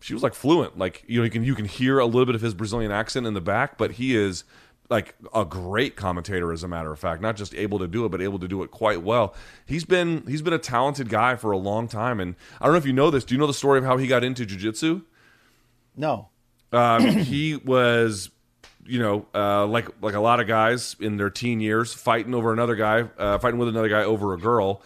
She was like fluent. Like you know, you can you can hear a little bit of his Brazilian accent in the back, but he is like a great commentator as a matter of fact not just able to do it but able to do it quite well. He's been he's been a talented guy for a long time and i don't know if you know this. Do you know the story of how he got into jiu-jitsu? No, um, he was you know uh, like like a lot of guys in their teen years fighting over another guy uh, fighting with another guy over a girl.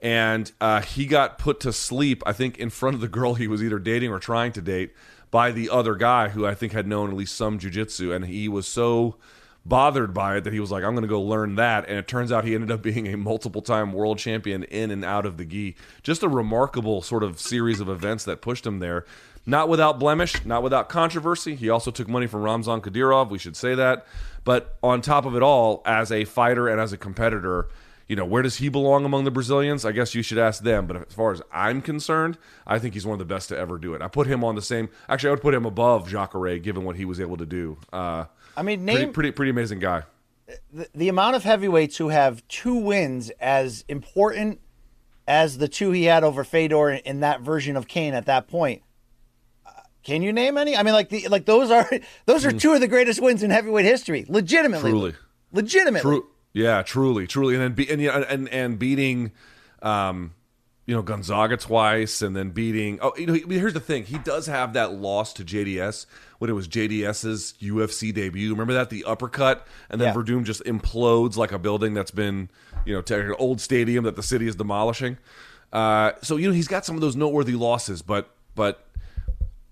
And uh, he got put to sleep i think in front of the girl he was either dating or trying to date by the other guy who i think had known at least some jiu-jitsu. And he was so bothered by it that he was like, I'm going to go learn that. And it turns out he ended up being a multiple time world champion in and out of the gi. Just a remarkable sort of series of events that pushed him there. Not without blemish, not without controversy. He also took money from Ramzan Kadyrov. We should say that. But on top of it all, as a fighter and as a competitor, you know, where does he belong among the Brazilians? I guess you should ask them. But as far as I'm concerned, I think he's one of the best to ever do it. I put him on the same. Actually, I would put him above Jacare, given what he was able to do. Uh, I mean, pretty, name pretty, pretty amazing guy. the, the amount of heavyweights who have two wins as important as the two he had over Fedor in, that version of Cain at that point. Uh, Can you name any? I mean, like the like those are those are two of the greatest wins in heavyweight history, legitimately. Mm. Truly. legitimately. True. Yeah, truly, truly, and then be, and, and and beating, um, you know, Gonzaga twice, and then beating. Oh, you know, here's the thing: he does have that loss to JDS when it was JDS's UFC debut. Remember that the uppercut, and then Yeah. Werdum just implodes like a building that's been, you know, an old stadium that the city is demolishing. Uh, so you know, he's got some of those noteworthy losses, but but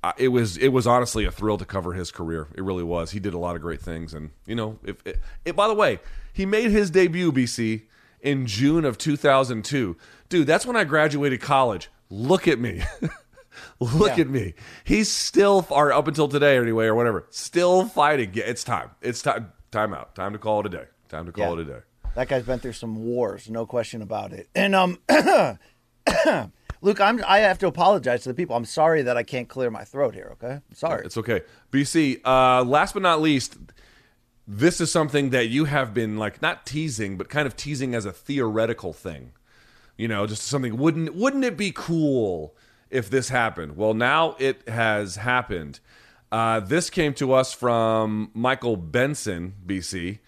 uh, it was it was honestly a thrill to cover his career. It really was. He did a lot of great things, and you know, if it, it, by the way, he made his debut BC in June of 2002. Dude, that's when I graduated college. Look at me. Look Yeah. at me. He's still or up until today anyway or whatever. Still fighting. Yeah, it's time. It's time time out. Time to call it a day. Time to call Yeah. it a day. That guy's been through some wars, no question about it. And um, Luke, I'm I have to apologize to the people. I'm sorry that I can't clear my throat here. Okay, I'm sorry. It's okay. BC, uh, last but not least, this is something that you have been like not teasing, but kind of teasing as a theoretical thing. You know, just something wouldn't wouldn't it be cool if this happened? Well, now it has happened. Uh, this came to us from Michael Benson, BC.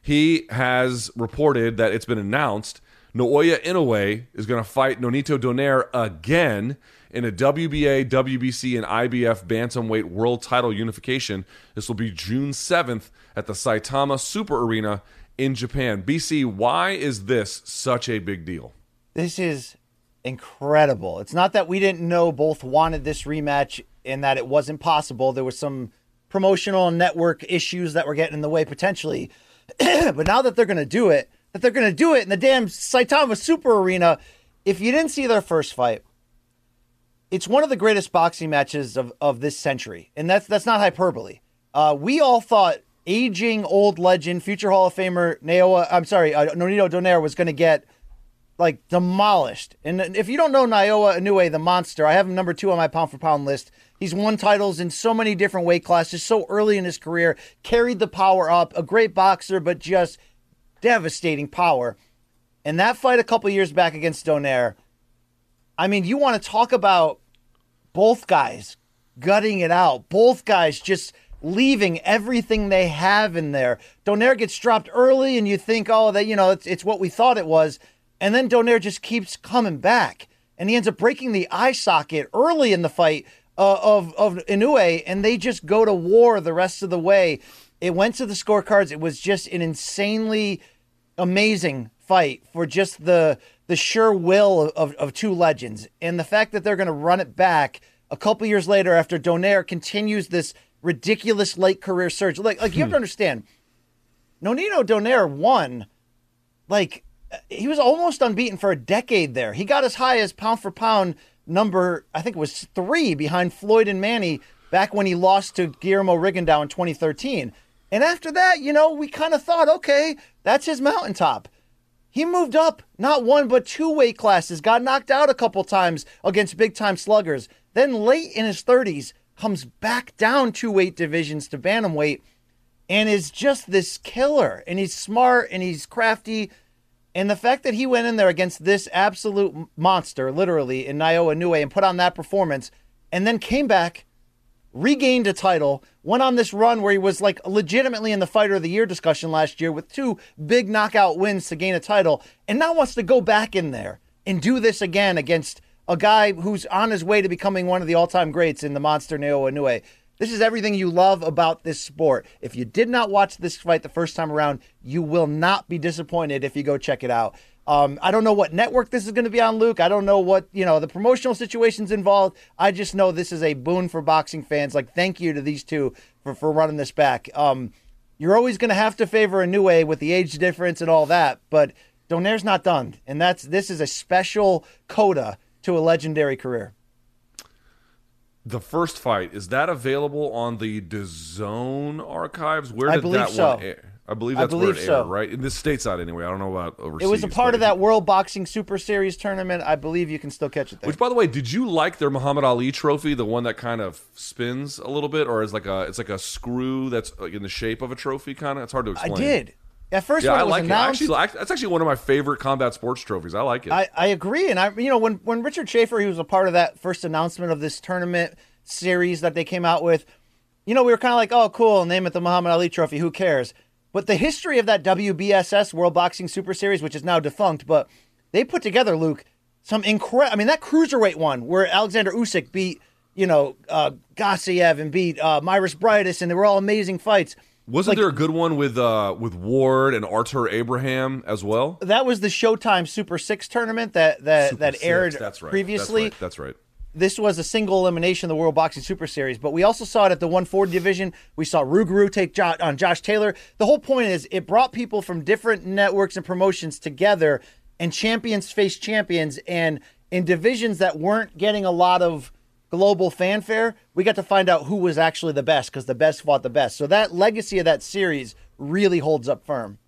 He has reported that it's been announced Naoya Inoue is going to fight Nonito Donaire again in a WBA, WBC, and IBF bantamweight world title unification. This will be June 7th at the Saitama Super Arena in Japan. BC, why is this such a big deal? This is incredible. It's not that we didn't know both wanted this rematch and that it wasn't possible. There was some promotional and network issues that were getting in the way potentially. but now that they're going to do it, that they're going to do it in the damn Saitama Super Arena. If you didn't see their first fight, it's one of the greatest boxing matches of, of this century, and that's that's not hyperbole. Uh, we all thought aging old legend, future Hall of Famer Naoa, I'm sorry, uh, Nonito Donaire was going to get like demolished. And if you don't know Naoya Inoue, the monster, I have him number two on my pound for pound list. He's won titles in so many different weight classes, so early in his career, carried the power up, a great boxer, but just devastating power. And that fight a couple years back against Donaire, I mean, you want to talk about both guys gutting it out, both guys just leaving everything they have in there. Donaire gets dropped early, and you think, oh, that you know, it's, it's what we thought it was, and then Donaire just keeps coming back, and he ends up breaking the eye socket early in the fight uh, of of Inoue, and they just go to war the rest of the way. It went to the scorecards. It was just an insanely amazing fight for just the the sure will of, of two legends and the fact that they're going to run it back a couple years later after Donaire continues this ridiculous late career surge. Like like you have to hmm. understand, Nonito Donaire won like uh, he was almost unbeaten for a decade there. He got as high as pound for pound number I think it was 3 behind Floyd and Manny back when he lost to Guillermo Rigondeaux in 2013. And after that, you know, we kind of thought, okay, that's his mountaintop. He moved up not one but two weight classes, got knocked out a couple times against big time sluggers. Then late in his 30s, comes back down two weight divisions to bantamweight and is just this killer. And he's smart and he's crafty. And the fact that he went in there against this absolute monster, literally, in Inoue and put on that performance and then came back regained a title, went on this run where he was like legitimately in the fighter of the year discussion last year with two big knockout wins to gain a title, and now wants to go back in there and do this again against a guy who's on his way to becoming one of the all-time greats in the monster Naoya Inoue. This is everything you love about this sport. If you did not watch this fight the first time around, you will not be disappointed if you go check it out. Um, I don't know what network this is going to be on, Luke. I don't know what you know the promotional situations involved. I just know this is a boon for boxing fans. Like, thank you to these two for for running this back. Um, You're always going to have to favor Inoue with the age difference and all that, but Donaire's not done, and that's this is a special coda to a legendary career. The first fight is that available on the DAZN archives? Where did that so. one air? I believe I that's believe where it aired, right? In this stateside, anyway. I don't know about overseas. It was a part but of that World Boxing Super Series tournament. I believe you can still catch it there. Which, by the way, did you like their Muhammad Ali trophy, the one that kind of spins a little bit, or is like a it's like a screw that's like in the shape of a trophy, kind of? It's hard to explain. I did. At first, Yeah, I like it. I actually that's actually one of my favorite combat sports trophies. I like it. I, I agree, and I you know when when Richard Schaefer he was a part of that first announcement of this tournament series that they came out with, you know we were kind of like oh cool name it the Muhammad Ali Trophy who cares, but the history of that WBSS World Boxing Super Series which is now defunct, but they put together Luke some incredible. I mean that cruiserweight one where Alexander Usyk beat you know uh, Gassiev and beat uh, Mairis Briedis and they were all amazing fights. Wasn't like- there a good one with uh with Ward and Artur Abraham as well? That was the Showtime Super Six tournament that that Super that Six, aired that's right. previously. That's right. That's right. This was a single elimination of the World Boxing Super Series, but we also saw it at the 140 division. We saw Ruguru take jo- on Josh Taylor. The whole point is it brought people from different networks and promotions together, and champions face champions. And in divisions that weren't getting a lot of global fanfare, we got to find out who was actually the best because the best fought the best. So that legacy of that series really holds up firm.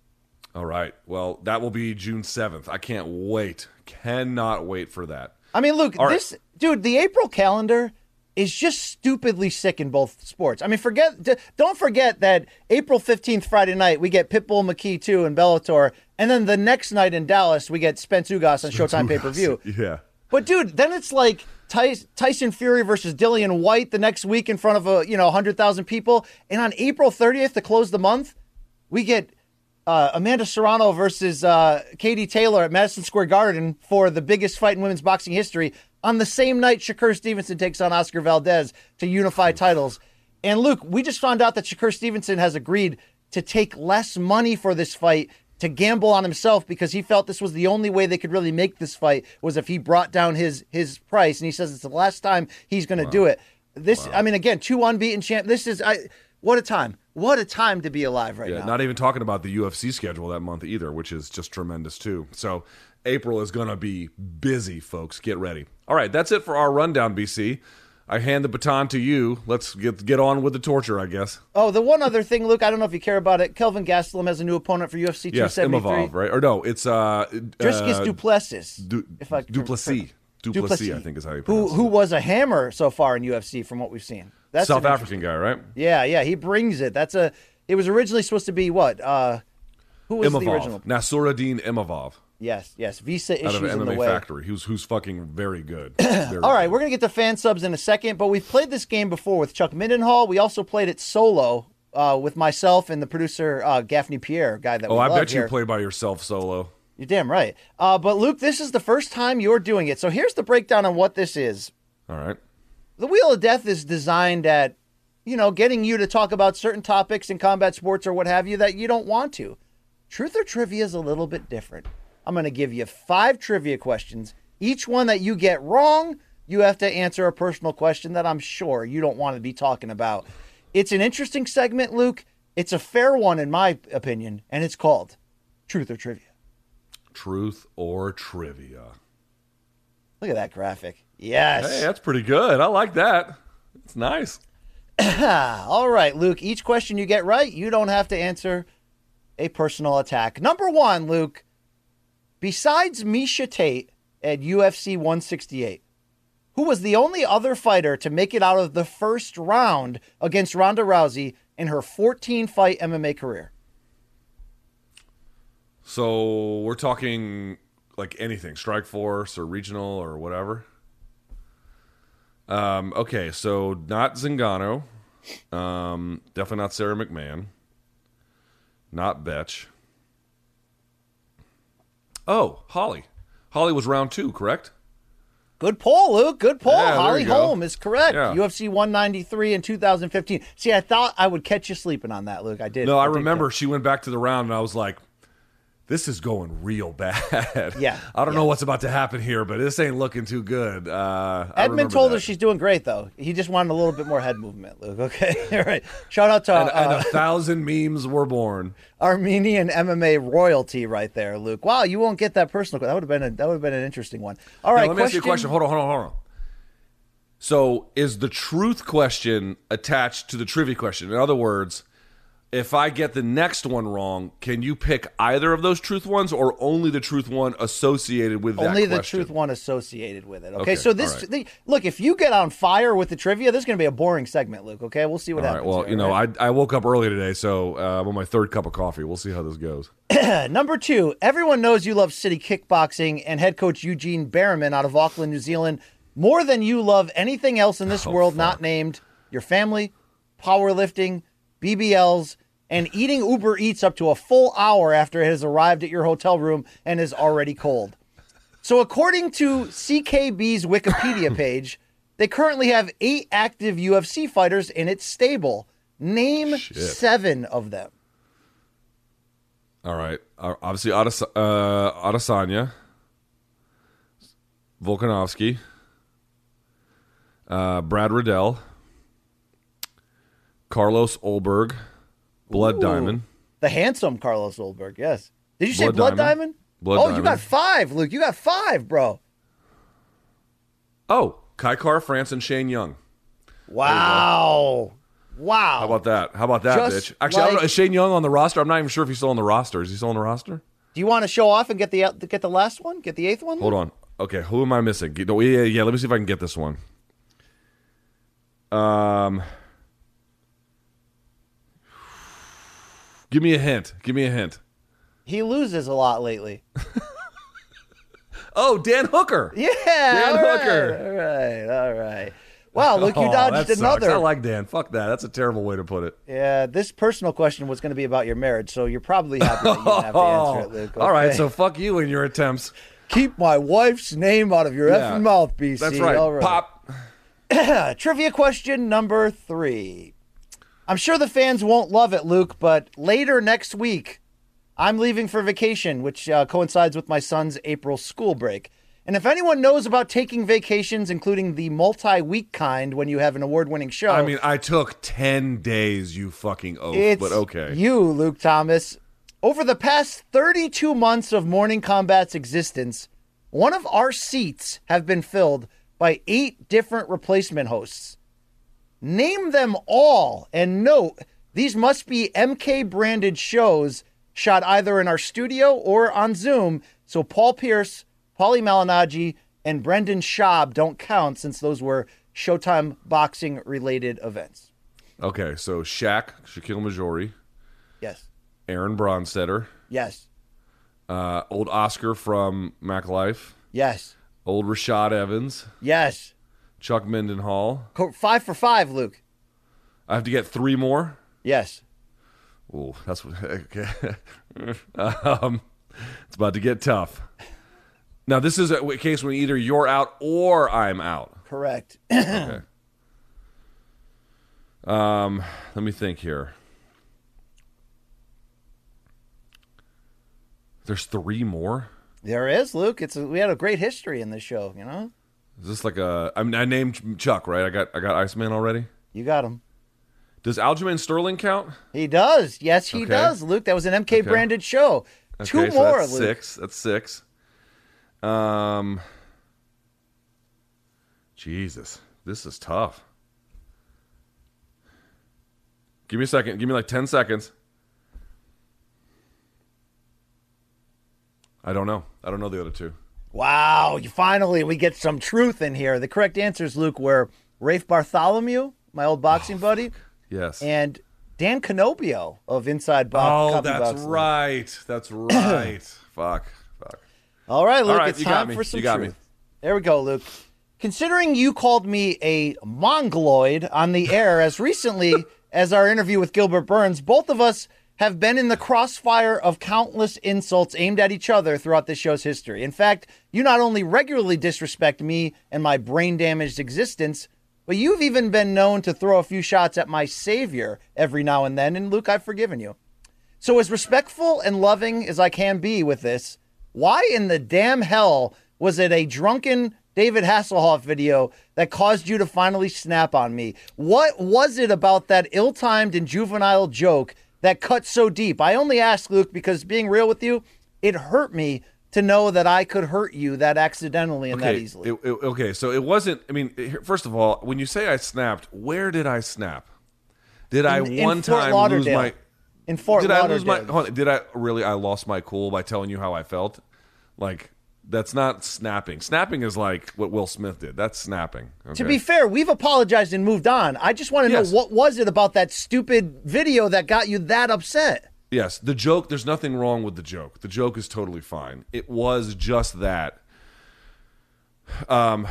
All right. Well, that will be June seventh. I can't wait. Cannot wait for that. I mean, Luke, All right. Dude, the April calendar is just stupidly sick in both sports. I mean, forget, don't forget that April fifteenth, Friday night, we get Pitbull McKee two and Bellator, and then the next night in Dallas, we get Spence Ugas on Showtime pay per view. Yeah. But dude, then it's like Tyson Fury versus Dillian Whyte the next week in front of a you know hundred thousand people, and on April thirtieth to close the month, we get uh, Amanda Serrano versus uh, Katie Taylor at Madison Square Garden for the biggest fight in women's boxing history. On the same night, Shakur Stevenson takes on Oscar Valdez to unify titles. And Luke, we just found out that Shakur Stevenson has agreed to take less money for this fight to gamble on himself because he felt this was the only way they could really make this fight was if he brought down his his price. And he says it's the last time he's going to do it. This, I mean, again, two unbeaten champ. This is I. What a time! What a time to be alive right Yeah, now. not even talking about the UFC schedule that month either, which is just tremendous too. So April is going to be busy, folks. Get ready. All right, that's it for our rundown, BC. I hand the baton to you. Let's get get on with the torture, I guess. Oh, the one other thing, Luke, I don't know if you care about it. Kelvin Gastelum has a new opponent for UFC Yes, 273. Imavov, right? Or no, it's uh, Dricus uh, Duplessis. Du- if I Duplessis. Duplessis, I think is how you pronounce who it. Who was a hammer so far in UFC from what we've seen. That's South African guy, right? Yeah, yeah, he brings it. That's a. It was originally supposed to be what? Uh, who was the original? Imavov. Nassourdine Imavov Yes, yes. Visa out issues of in the way. Factory. Who's who's fucking very good. Very All right, good. we're gonna get to fan subs in a second, but we've played this game before with Chuck Mindenhall. We also played it solo uh, with myself and the producer uh, Gaffney Pierre, guy that Oh, I bet here. you play by yourself solo. You're damn right. Uh, but Luke, this is the first time you're doing it. So here's the breakdown on what this is. All right. The Wheel of Death is designed at, you know, getting you to talk about certain topics in combat sports or what have you that you don't want to. Truth or trivia is a little bit different. I'm going to give you five trivia questions. Each one that you get wrong, you have to answer a personal question that I'm sure you don't want to be talking about. It's an interesting segment, Luke. It's a fair one, in my opinion, and it's called Truth or Trivia. Truth or trivia. Look at that graphic. Yes. Hey, that's pretty good. I like that. It's nice. All right, Luke. Each question you get right, you don't have to answer a personal attack. Number one, Luke. Besides Miesha Tate at UFC 168, who was the only other fighter to make it out of the first round against Ronda Rousey in her 14 fight MMA career? So we're talking like anything, Strike Force or regional or whatever. Um, okay, so not Zingano, um, definitely not Sara McMann, not Betch. Oh, Holly. Holly was round two, correct? Good poll, Luke. Good poll. Yeah, Holly go. Holm is correct. Yeah. UFC 193 in 2015. See, I thought I would catch you sleeping on that, Luke. I did. No, I did remember she went back to the round, and I was like, this is going real bad. Yeah, I don't yeah. know what's about to happen here, but this ain't looking too good. Uh, Edmond told that. her she's doing great, though. He just wanted a little bit more head movement, Luke. Okay, all right. Shout out to and, and uh, a thousand memes were born. Armenian MMA royalty right there, Luke. Wow, you won't get that personal. That would have been a, that would have been an interesting one. All right. Now, right, let me ask you a question. Hold on, hold on, hold on. So, is the truth question attached to the trivia question? In other words, if I get the next one wrong, can you pick either of those truth ones, or only the truth one associated with that Only the question? truth one associated with it. Okay, Okay, so this right. the, look, if you get on fire with the trivia, this is going to be a boring segment, Luke. Okay, we'll see what All right. happens. Well, here, you know. I, I woke up early today, so uh, I'm on my third cup of coffee. We'll see how this goes. Number two, everyone knows you love city kickboxing and head coach Eugene Bareman out of Auckland, New Zealand, more than you love anything else in this Oh, world fuck. not named your family, powerlifting, BBLs, and eating Uber Eats up to a full hour after it has arrived at your hotel room and is already cold. So, according to CKB's Wikipedia page, they currently have eight active UFC fighters in its stable. Name Shit. seven of them. All right. Uh, obviously, Adas- uh, Adesanya, Volkanovski, uh, Brad Riddell, Carlos Ulberg, Blood Ooh. Diamond. The handsome Carlos Ulberg, yes. Did you say Blood Blood, Diamond? Diamond? Blood oh, you got five, Luke. You got five, bro. Oh, Kai Kara France and Shane Young. Wow. Wow. How about that? How about that, Just bitch? Actually, I don't know. Is Shane Young on the roster? I'm not even sure if he's still on the roster. Is he still on the roster? Do you want to show off and get the get the last one? Get the eighth one? Hold on. Okay, who am I missing? Yeah, yeah. Let me see if I can get this one. Um, give me a hint. Give me a hint. He loses a lot lately. Oh, Dan Hooker. Yeah. Dan all right, Hooker. All right. All right. Wow, Luke, you Oh, dodged another. I like Dan. Fuck that. That's a terrible way to put it. yeah, this personal question was going to be about your marriage, so you're probably happy that you have to answer it, Luke. All right, so fuck you and your attempts. keep my wife's name out of your Yeah. effing mouth, BC. That's right. Right. Pop. Trivia question number three. I'm sure the fans won't love it, Luke, but later next week, I'm leaving for vacation, which uh, coincides with my son's April school break. And if anyone knows about taking vacations, including the multi week kind when you have an award winning show, I mean, I took 10 days, you fucking oaf, but okay. you, Luke Thomas. Over the past 32 months of Morning Combat's existence, one of our seats have been filled by eight different replacement hosts. Name them all and note these must be MK branded shows shot either in our studio or on Zoom, so Paul Pierce, Paulie Malignaggi, and Brendan Schaub don't count since those were Showtime boxing related events. Okay, so Shaq, Shakiel Mahjouri, Yes. Aaron Bronsteter, Yes. uh, old Oscar from Mac Life, Yes. old Rashad Evans, Yes. Chuck Mindenhall. Five for five, Luke. I have to get three more. Yes. Ooh, that's what. Okay. um, it's about to get tough. Now, this is a case when either you're out or I'm out. Correct. Okay. um, let me think here. There's three more. there is, Luke. It's a, we had a great history in this show, you know? Is this like a? I mean, I named Chuck, right? I got I got Iceman already. You got him. Does Aljamain Sterling count? He does. Yes, he Okay. does, Luke. That was an MK branded show. Two so more, that's Luke. six. That's six. Um, Jesus, this is tough. Give me a second. Give me like ten seconds. I don't know. I don't know the other two. Wow, you finally we get some truth in here. The correct answers, Luke, were Rafe Bartholomew, my old Oh, boxing buddy, Yes. and Dan Canobbio of Inside Bo- oh, that's Boxing. right. That's right. fuck. Fuck. All right, Luke, All right, it's you got time me. for some You got me. truth. There we go, Luke. Considering you called me a mongoloid on the air as recently as our interview with Gilbert Burns, both of us have been in the crossfire of countless insults aimed at each other throughout this show's history. In fact, you not only regularly disrespect me and my brain damaged existence, but you've even been known to throw a few shots at my savior every now and then. And Luke, I've forgiven you. So, as respectful and loving as I can be with this, why in the damn hell was it a drunken David Hasselhoff video that caused you to finally snap on me? What was it about that ill timed and juvenile joke that cut so deep? I only ask, Luke, because being real with you, it hurt me to know that I could hurt you that accidentally and that easily. it- it- okay, so it wasn't. I mean, first of all, when you say I snapped, where did I snap? Did I In- in one time lose my? in Fort did I lose my? Did I really? I lost my cool by telling you how I felt. Like that's not snapping. Snapping is like what Will Smith did. That's snapping. To be fair, we've apologized and moved on. I just want to Yes. know what was it about that stupid video that got you that upset? Yes, the joke. There's nothing wrong with the joke. The joke is totally fine. It was just that. Um,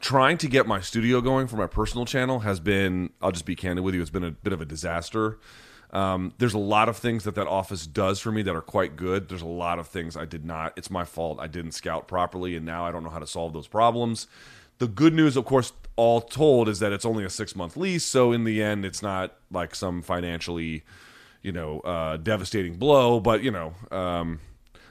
trying to get my studio going for my personal channel has been. I'll just be candid with you. It's been a bit of a disaster. Um, there's a lot of things that that office does for me that are quite good. There's a lot of things I did not. It's my fault. I didn't scout properly, and now I don't know how to solve those problems. The good news, of course, all told, is that it's only a six month lease. So in the end, it's not like some financially, you know, uh, devastating blow. But you know, um,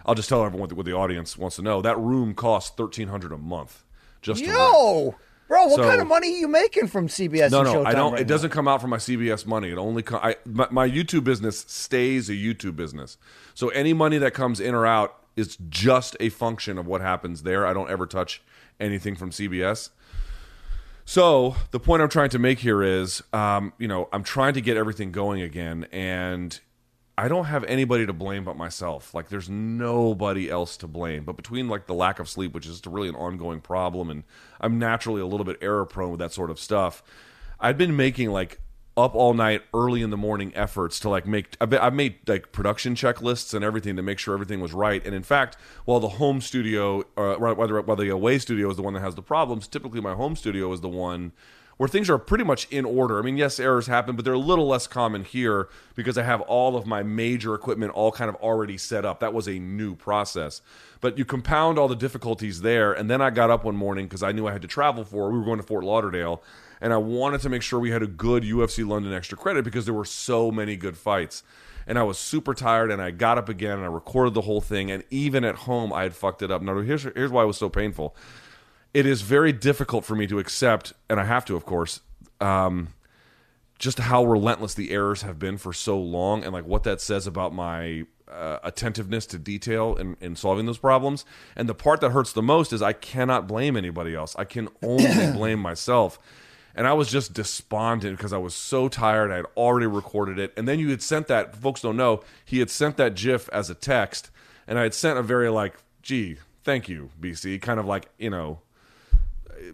I'll just tell everyone what the, what the audience wants to know. That room costs thirteen hundred a month. Just to rent. Bro, what So- kind of money are you making from CBS? No, and no, I don't. right it now? doesn't come out from my CBS money. It only co- I, my, my YouTube business stays a YouTube business. So any money that comes in or out is just a function of what happens there. I don't ever touch anything from CBS. So the point I'm trying to make here is, um, you know, I'm trying to get everything going again, and I don't have anybody to blame but myself. Like, there's nobody else to blame. But between like the lack of sleep, which is really an ongoing problem, and I'm naturally a little bit error prone with that sort of stuff. I've been making like up all night, early in the morning efforts to like make. I've, been, I've made like production checklists and everything to make sure everything was right. And in fact, while the home studio, uh, whether whether the away studio is the one that has the problems, typically my home studio is the one where things are pretty much in order. I mean, yes, errors happen, but they're a little less common here because I have all of my major equipment all kind of already set up. That was a new process. But you compound all the difficulties there, and then I got up one morning because I knew I had to travel for. We were going to Fort Lauderdale, and I wanted to make sure we had a good UFC London extra credit because there were so many good fights. And I was super tired, and I got up again and I recorded the whole thing. And even at home, I had fucked it up. Now, here's here's why it was so painful it is very difficult for me to accept, and I have to, of course, um, just how relentless the errors have been for so long, and like what that says about my uh, attentiveness to detail in, in solving those problems. And the part that hurts the most is I cannot blame anybody else. I can only blame myself. And I was just despondent because I was so tired. I had already recorded it, and then you had sent that. Folks don't know he had sent that GIF as a text, and I had sent a very like, "Gee, thank you, BC," kind of like you know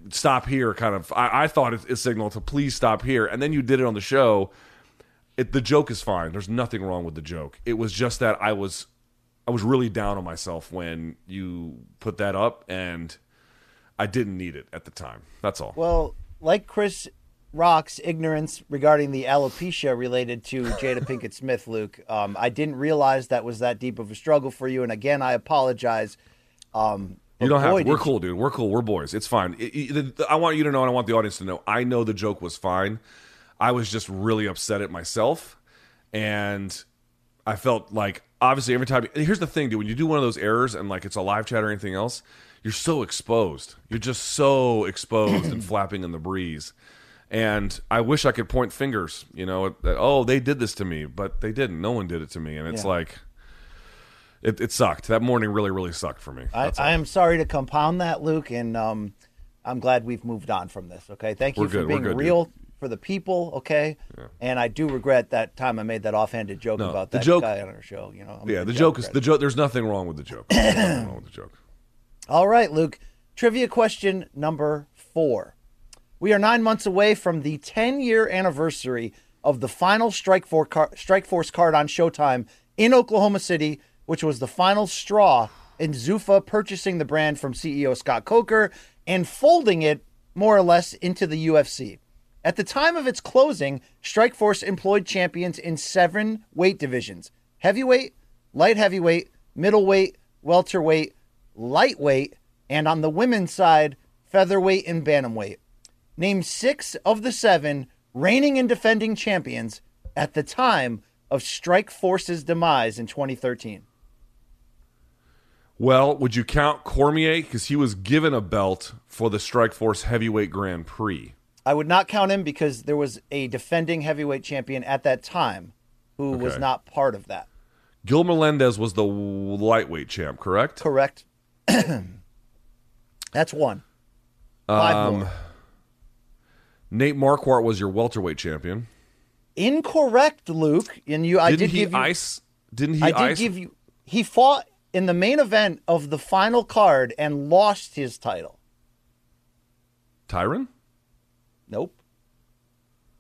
stop here kind of i, I thought it, it signaled to please stop here. And then you did it on the show. It, the joke is fine. There's nothing wrong with the joke. It was just that i was i was really down on myself when you put that up and i didn't need it at the time. That's all. Well, like Chris Rock's ignorance regarding the alopecia related to Jada Pinkett Smith, Luke, um, I didn't realize that was that deep of a struggle for you. And again, I apologize. Um, you don't have to. We're cool, dude. We're cool. We're boys. It's fine. It- it- I want you to know, and I want the audience to know. I know the joke was fine. I was just really upset at myself, and I felt like obviously every time. Here's the thing, dude. When you do one of those errors and like it's a live chat or anything else, you're so exposed. You're just so exposed and flapping in the breeze. And I wish I could point fingers, you know, that, oh, they did this to me, but they didn't. No one did it to me, and it's Yeah. like. It, it sucked. That morning really, really sucked for me. I, I am sorry to compound that, Luke, and um, I'm glad we've moved on from this. Okay, thank you We're for good, being good, dude. real for the people. Okay, and I do regret that time I made that offhanded joke No, about the that joke- guy on our show. You know, I'm Yeah, the joke is the joke. There's nothing wrong with the joke. Nothing wrong with the joke. All right, Luke. Trivia question number four. We are nine months away from the 10 year anniversary of the final Strike, For- Strike Force card on Showtime in Oklahoma City, which was the final straw in Zuffa purchasing the brand from CEO Scott Coker and folding it more or less into the UFC. At the time of its closing, Strikeforce employed champions in seven weight divisions heavyweight, light heavyweight, middleweight, welterweight, lightweight, and on the women's side, featherweight and bantamweight. Name six of the seven reigning and defending champions at the time of Strike Force's demise in 2013? Well, would you count Cormier because he was given a belt for the Strike Force Heavyweight Grand Prix? I would not count him because there was a defending heavyweight champion at that time who was not part of that. Gil Melendez was the lightweight champ, correct? Correct. That's one. Five Um, more. Nate Marquardt was your welterweight champion. Incorrect, Luke. And you, I Didn't did he give you. ice? Didn't he I did ice? give you. He fought in the main event of the final card and lost his title. Tyron? Nope.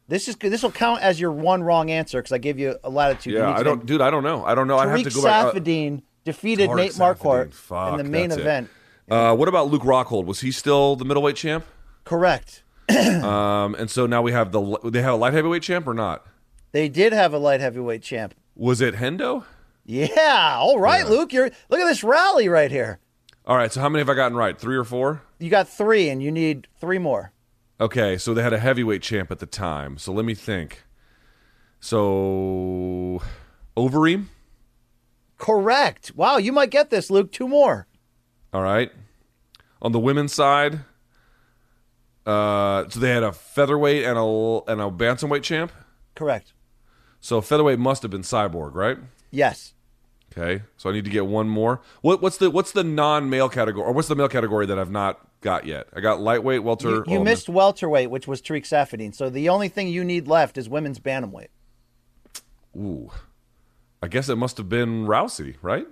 This is this will count as your one wrong answer because I gave you a latitude. Yeah, I don't, dude. I don't know. I don't know. I have to go back. uh, defeated Nate Marquardt Fuck, in the main event. Uh, what about Luke Rockhold? Was he still the middleweight champ? Correct. Um, and so now we have the they have a light heavyweight champ or not? They did have a light heavyweight champ. Was it Hendo? Yeah. All right, Luke. You're look at this rally right here. All right. So how many have I gotten right? Three or four? You got three, and you need three more. Okay. So they had a heavyweight champ at the time. So let me think. So Overeem. Correct. Wow, you might get this, Luke. Two more. All right. On the women's side, uh, so they had a featherweight and a and a bantamweight champ. Correct. So featherweight must have been Cyborg, right? Yes. Okay, so I need to get one more. What, what's the what's the non male category, or what's the male category that I've not got yet? I got lightweight, welter. You, you oh, missed welterweight, which was Tarec Saffiedine. So the only thing you need left is women's bantamweight. Ooh, I guess it must have been Rousey, right?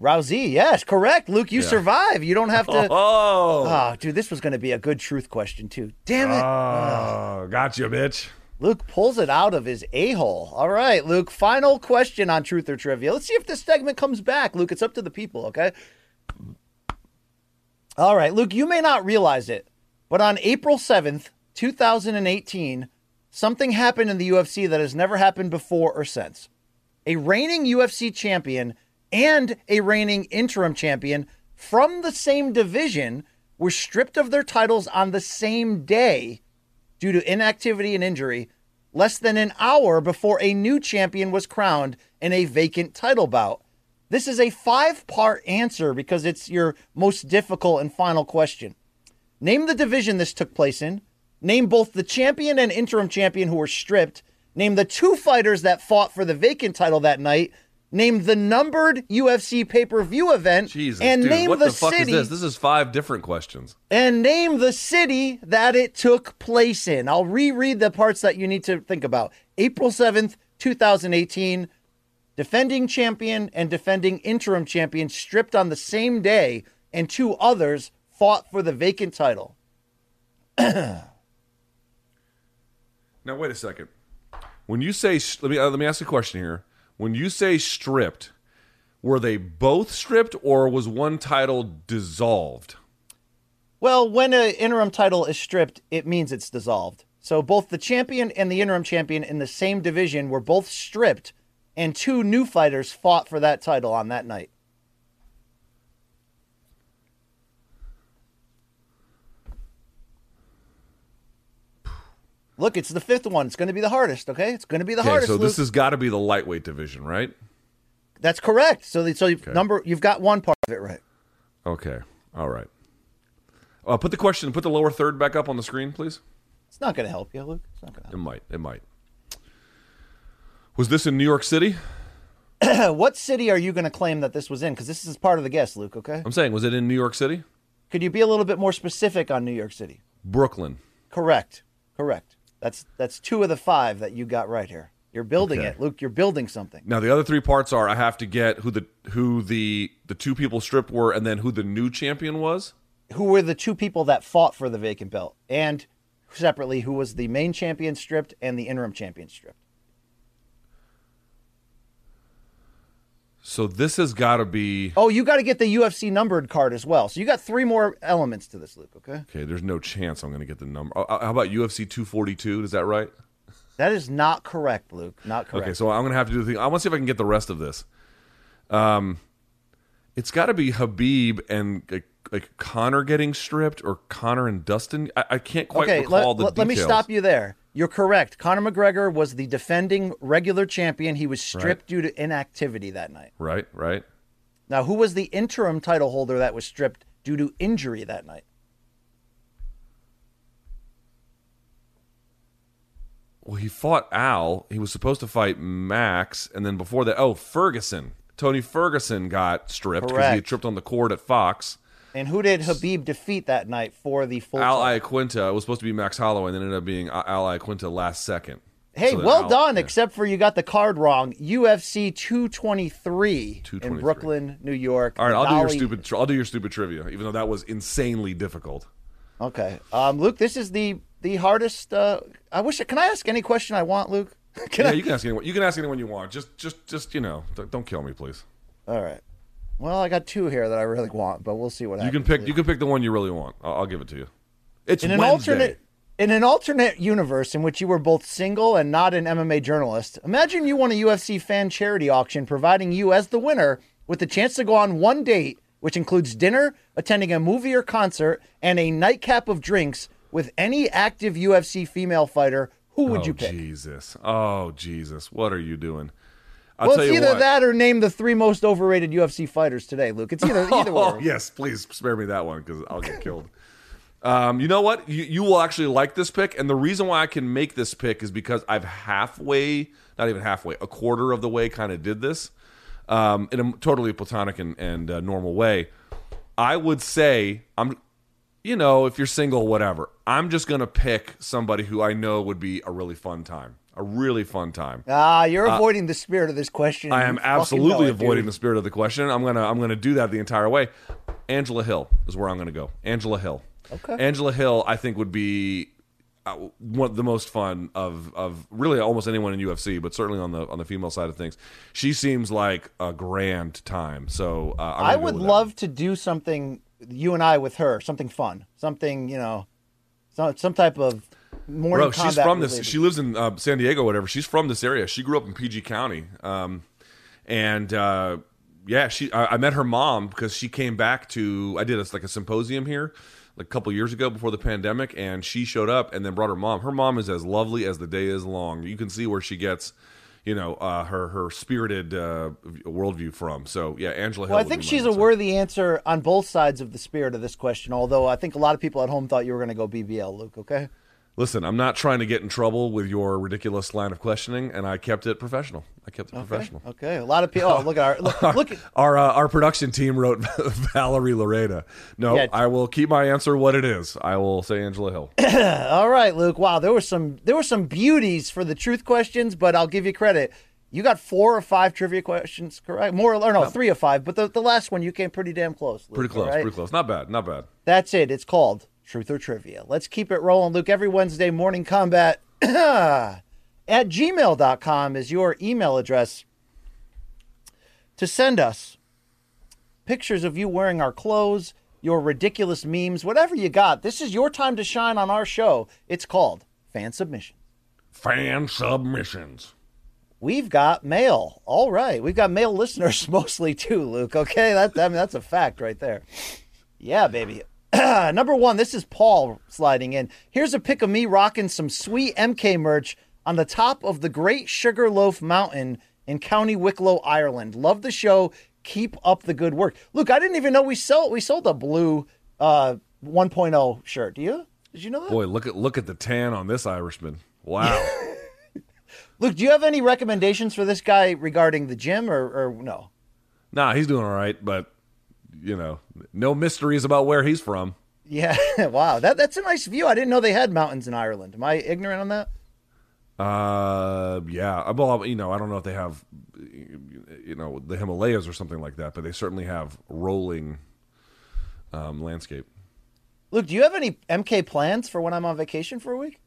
Rousey, yes, correct. Luke, you survive. You don't have to. Oh, Oh, dude, this was going to be a good truth question too. Damn it. Ah, oh, got you, bitch. Luke pulls it out of his a hole. All right, Luke. Final question on truth or trivia. Let's see if this segment comes back. Luke, it's up to the people. Okay. All right, Luke. You may not realize it, but on April seventh, two thousand and eighteen, something happened in the UFC that has never happened before or since. A reigning UFC champion and a reigning interim champion from the same division were stripped of their titles on the same day due to inactivity and injury less than an hour before a new champion was crowned in a vacant title bout. This is a five part answer because it's your most difficult and final question. Name the division this took place in. Name both the champion and interim champion who were stripped. Name the two fighters that fought for the vacant title that night. Name the numbered UFC pay per view event. Jesus, and dude, name what the, the, fuck city is this? This is five different questions. and name the city that it took place in. I'll reread the parts that you need to think about. April 7th, 2018, defending champion and defending interim champion stripped on the same day, and two others fought for the vacant title. Now wait a second. When you say sh- let me uh, let me ask a question here. When you say stripped, were they both stripped or was one title dissolved? Well, when an interim title is stripped, it means it's dissolved. So both the champion and the interim champion in the same division were both stripped, and two new fighters fought for that title on that night. Look, it's the fifth one. It's going to be the hardest. Okay, it's going to be the Okay, hardest. so this Luke. has got to be the lightweight division, right? That's correct. So, the, so you've number you've got one part of it right. Okay. All right. Uh, put the question, put the lower third back up on the screen, please. It's not going to help you, Luke. It's not going to It might. It might. Was this in New York City? what city are you going to claim that this was in? Because this is part of the guess, Luke. Okay. I'm saying, was it in New York City? Could you be a little bit more specific on New York City? Brooklyn. Correct. Correct. That's that's two of the five that you got right here. You're building Okay. it, Luke. You're building something. Now the other three parts are I have to get who the who the the two people stripped were, and then who the new champion was. Who were the two people that fought for the vacant belt, and separately, who was the main champion stripped and the interim champion stripped? So this has got to be Oh, you got to get the UFC numbered card as well. So you got three more elements to this, Luke. Okay, okay. There's no chance I'm going to get the number. Uh, how about UFC 242? Is that right? that is not correct, Luke. Not correct. Okay, so I'm going to have to do the thing. I want to see if I can get the rest of this. Um, it's got to be Khabib and like, like Conor getting stripped, or Conor and Dustin. I, I can't quite okay, recall let, the let- let me stop you there. You're correct. Conor McGregor was the defending regular champion. He was stripped due to inactivity that night. Right, right. Now, who was the interim title holder that was stripped due to injury that night? Well, he fought Al. He was supposed to fight Max, and then before that, oh, Ferguson. Tony Ferguson got stripped because he had tripped on the court at Fox. And who did Khabib defeat that night for the full Al title? Iaquinta was supposed to be Max Holloway, and then ended up being Al Iaquinta last second. Hey, So well Al- done, yeah. except for you got the card wrong. UFC 223, in Brooklyn, New York. All right, I'll do your stupid. I'll do your stupid trivia, even though that was insanely difficult. Okay, um, Luke, this is the the hardest. Uh, I wish. Can I ask any question I want, Luke? Can yeah, I? you can ask anyone. You can ask anyone you want. Just, just, just you know, don't, don't kill me, please. All right. Well, I got two here that I really want, but we'll see what happens. You can pick. You can pick the one you really want. I'll, I'll give it to you. It's in an Wednesday. alternate in an alternate universe in which you were both single and not an MMA journalist, imagine you won a UFC fan charity auction providing you as the winner with the chance to go on one date, which includes dinner, attending a movie or concert, and a nightcap of drinks with any active UFC female fighter. Who would oh, you pick? Jesus! Oh Jesus! What are you doing? I'll well, it's either what. that or name the three most overrated UFC fighters today, Luke. It's either either Oh or. yes, please spare me that one because I'll get killed. Um, you know what? You, you will actually like this pick, and the reason why I can make this pick is because I've halfway, not even halfway, a quarter of the way, kind of did this um, in a totally platonic and, and uh, normal way. I would say I'm, you know, if you're single, whatever. I'm just gonna pick somebody who I know would be a really fun time, a really fun time. Ah, you're avoiding the spirit of this question. I am absolutely it, avoiding dude. the spirit of the question. I'm gonna I'm gonna do that the entire way. Angela Hill is where I'm gonna go. Angela Hill. Okay. Angela Hill, I think would be uh, one the most fun of of really almost anyone in UFC, but certainly on the on the female side of things. She seems like a grand time. So uh, I would love to do something you and I with her, something fun, something you know, some some type of morning Bro, she's from this. She lives in uh, San Diego, whatever. She's from this area. She grew up in PG County, um, and uh, yeah, she. I, I met her mom because she came back to. I did a, like a symposium here, like a couple years ago before the pandemic, and she showed up and then brought her mom. Her mom is as lovely as the day is long. You can see where she gets. You know uh, her her spirited uh, worldview from. So yeah, Angela Hill. well, I think she's a answer. worthy answer on both sides of the spirit of this question. Although I think a lot of people at home thought you were going to go BBL, Luke. Okay. Listen, I'm not trying to get in trouble with your ridiculous line of questioning, and I kept it professional. I kept it professional. Okay. A lot of people. Oh, look at our look. look at, Our uh, our production team wrote Valerie Loureda. No, Yeah. I will keep my answer what it is. I will say Angela Hill. all right, Luke. Wow, there were some there were some beauties for the truth questions, but I'll give you credit. You got four or five trivia questions correct. More or no, three or five. But the, the last one you came pretty damn close. Luke, Pretty close. right? Pretty close. Not bad. Not bad. That's it. It's called Truth or Trivia. Let's keep it rolling, Luke. Every Wednesday, morning combat at gmail.com is your email address to send us pictures of you wearing our clothes, your ridiculous memes, whatever you got. This is your time to shine on our show. It's called Fan Submission. Fan submissions. We've got mail. All right. We've got male listeners mostly too, Luke. Okay. That, I mean, that's a fact right there. Yeah, baby. Number one, this is Paul sliding in. Here's a pic of me rocking some sweet MK merch on the top of the Great Sugarloaf Mountain in County Wicklow, Ireland. Love the show. Keep up the good work. Luke, I didn't even know we sold we sold a blue uh 1.0 shirt. Do you? Did you know that? Boy, look at look at the tan on this Irishman. Wow. Luke, do you have any recommendations for this guy regarding the gym or, or no? nah, he's doing all right, but you know, no mysteries about where he's from. Yeah, wow. That that's a nice view. I didn't know they had mountains in Ireland. Am I ignorant on that? Uh, yeah. Well, you know, I don't know if they have, you know, the Himalayas or something like that, but they certainly have rolling um, landscape. Luke, do you have any MK plans for when I'm on vacation for a week?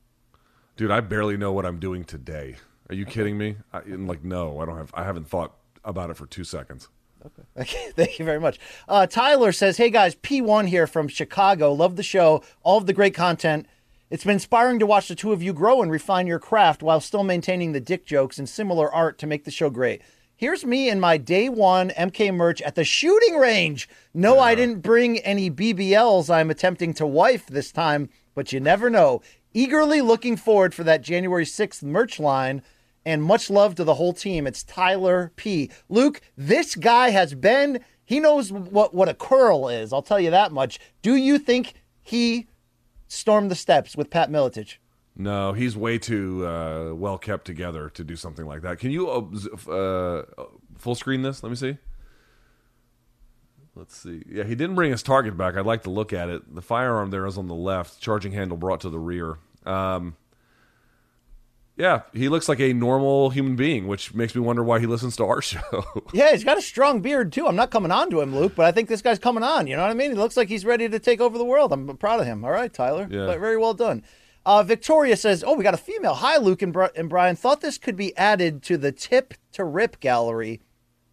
Dude, I barely know what I'm doing today. Are you kidding me? I, I'm like, no, I don't have. I haven't thought about it for two seconds. Okay, thank you very much. Uh, Tyler says, "Hey guys, P1 here from Chicago. Love the show, all of the great content. It's been inspiring to watch the two of you grow and refine your craft while still maintaining the dick jokes and similar art to make the show great. Here's me in my day one MK merch at the shooting range. No, I didn't bring any BBLs I'm attempting to wife this time, but you never know. Eagerly looking forward for that January 6th merch line and much love to the whole team. It's Tyler P. Luke, this guy has been, he knows what, what a curl is. I'll tell you that much. Do you think he stormed the steps with Pat Miletich? No, he's way too uh, well kept together to do something like that. Can you uh, full screen this? Let me see. Let's see. Yeah, he didn't bring his target back. I'd like to look at it. The firearm there is on the left, charging handle brought to the rear. Um, yeah, he looks like a normal human being, which makes me wonder why he listens to our show. Yeah, he's got a strong beard too. I'm not coming on to him, Luke, but I think this guy's coming on. You know what I mean? He looks like he's ready to take over the world. I'm proud of him. All right, Tyler. Yeah. But very well done. Uh, Victoria says, "Oh, we got a female. Hi, Luke and, Bri- and Brian. Thought this could be added to the tip to rip gallery.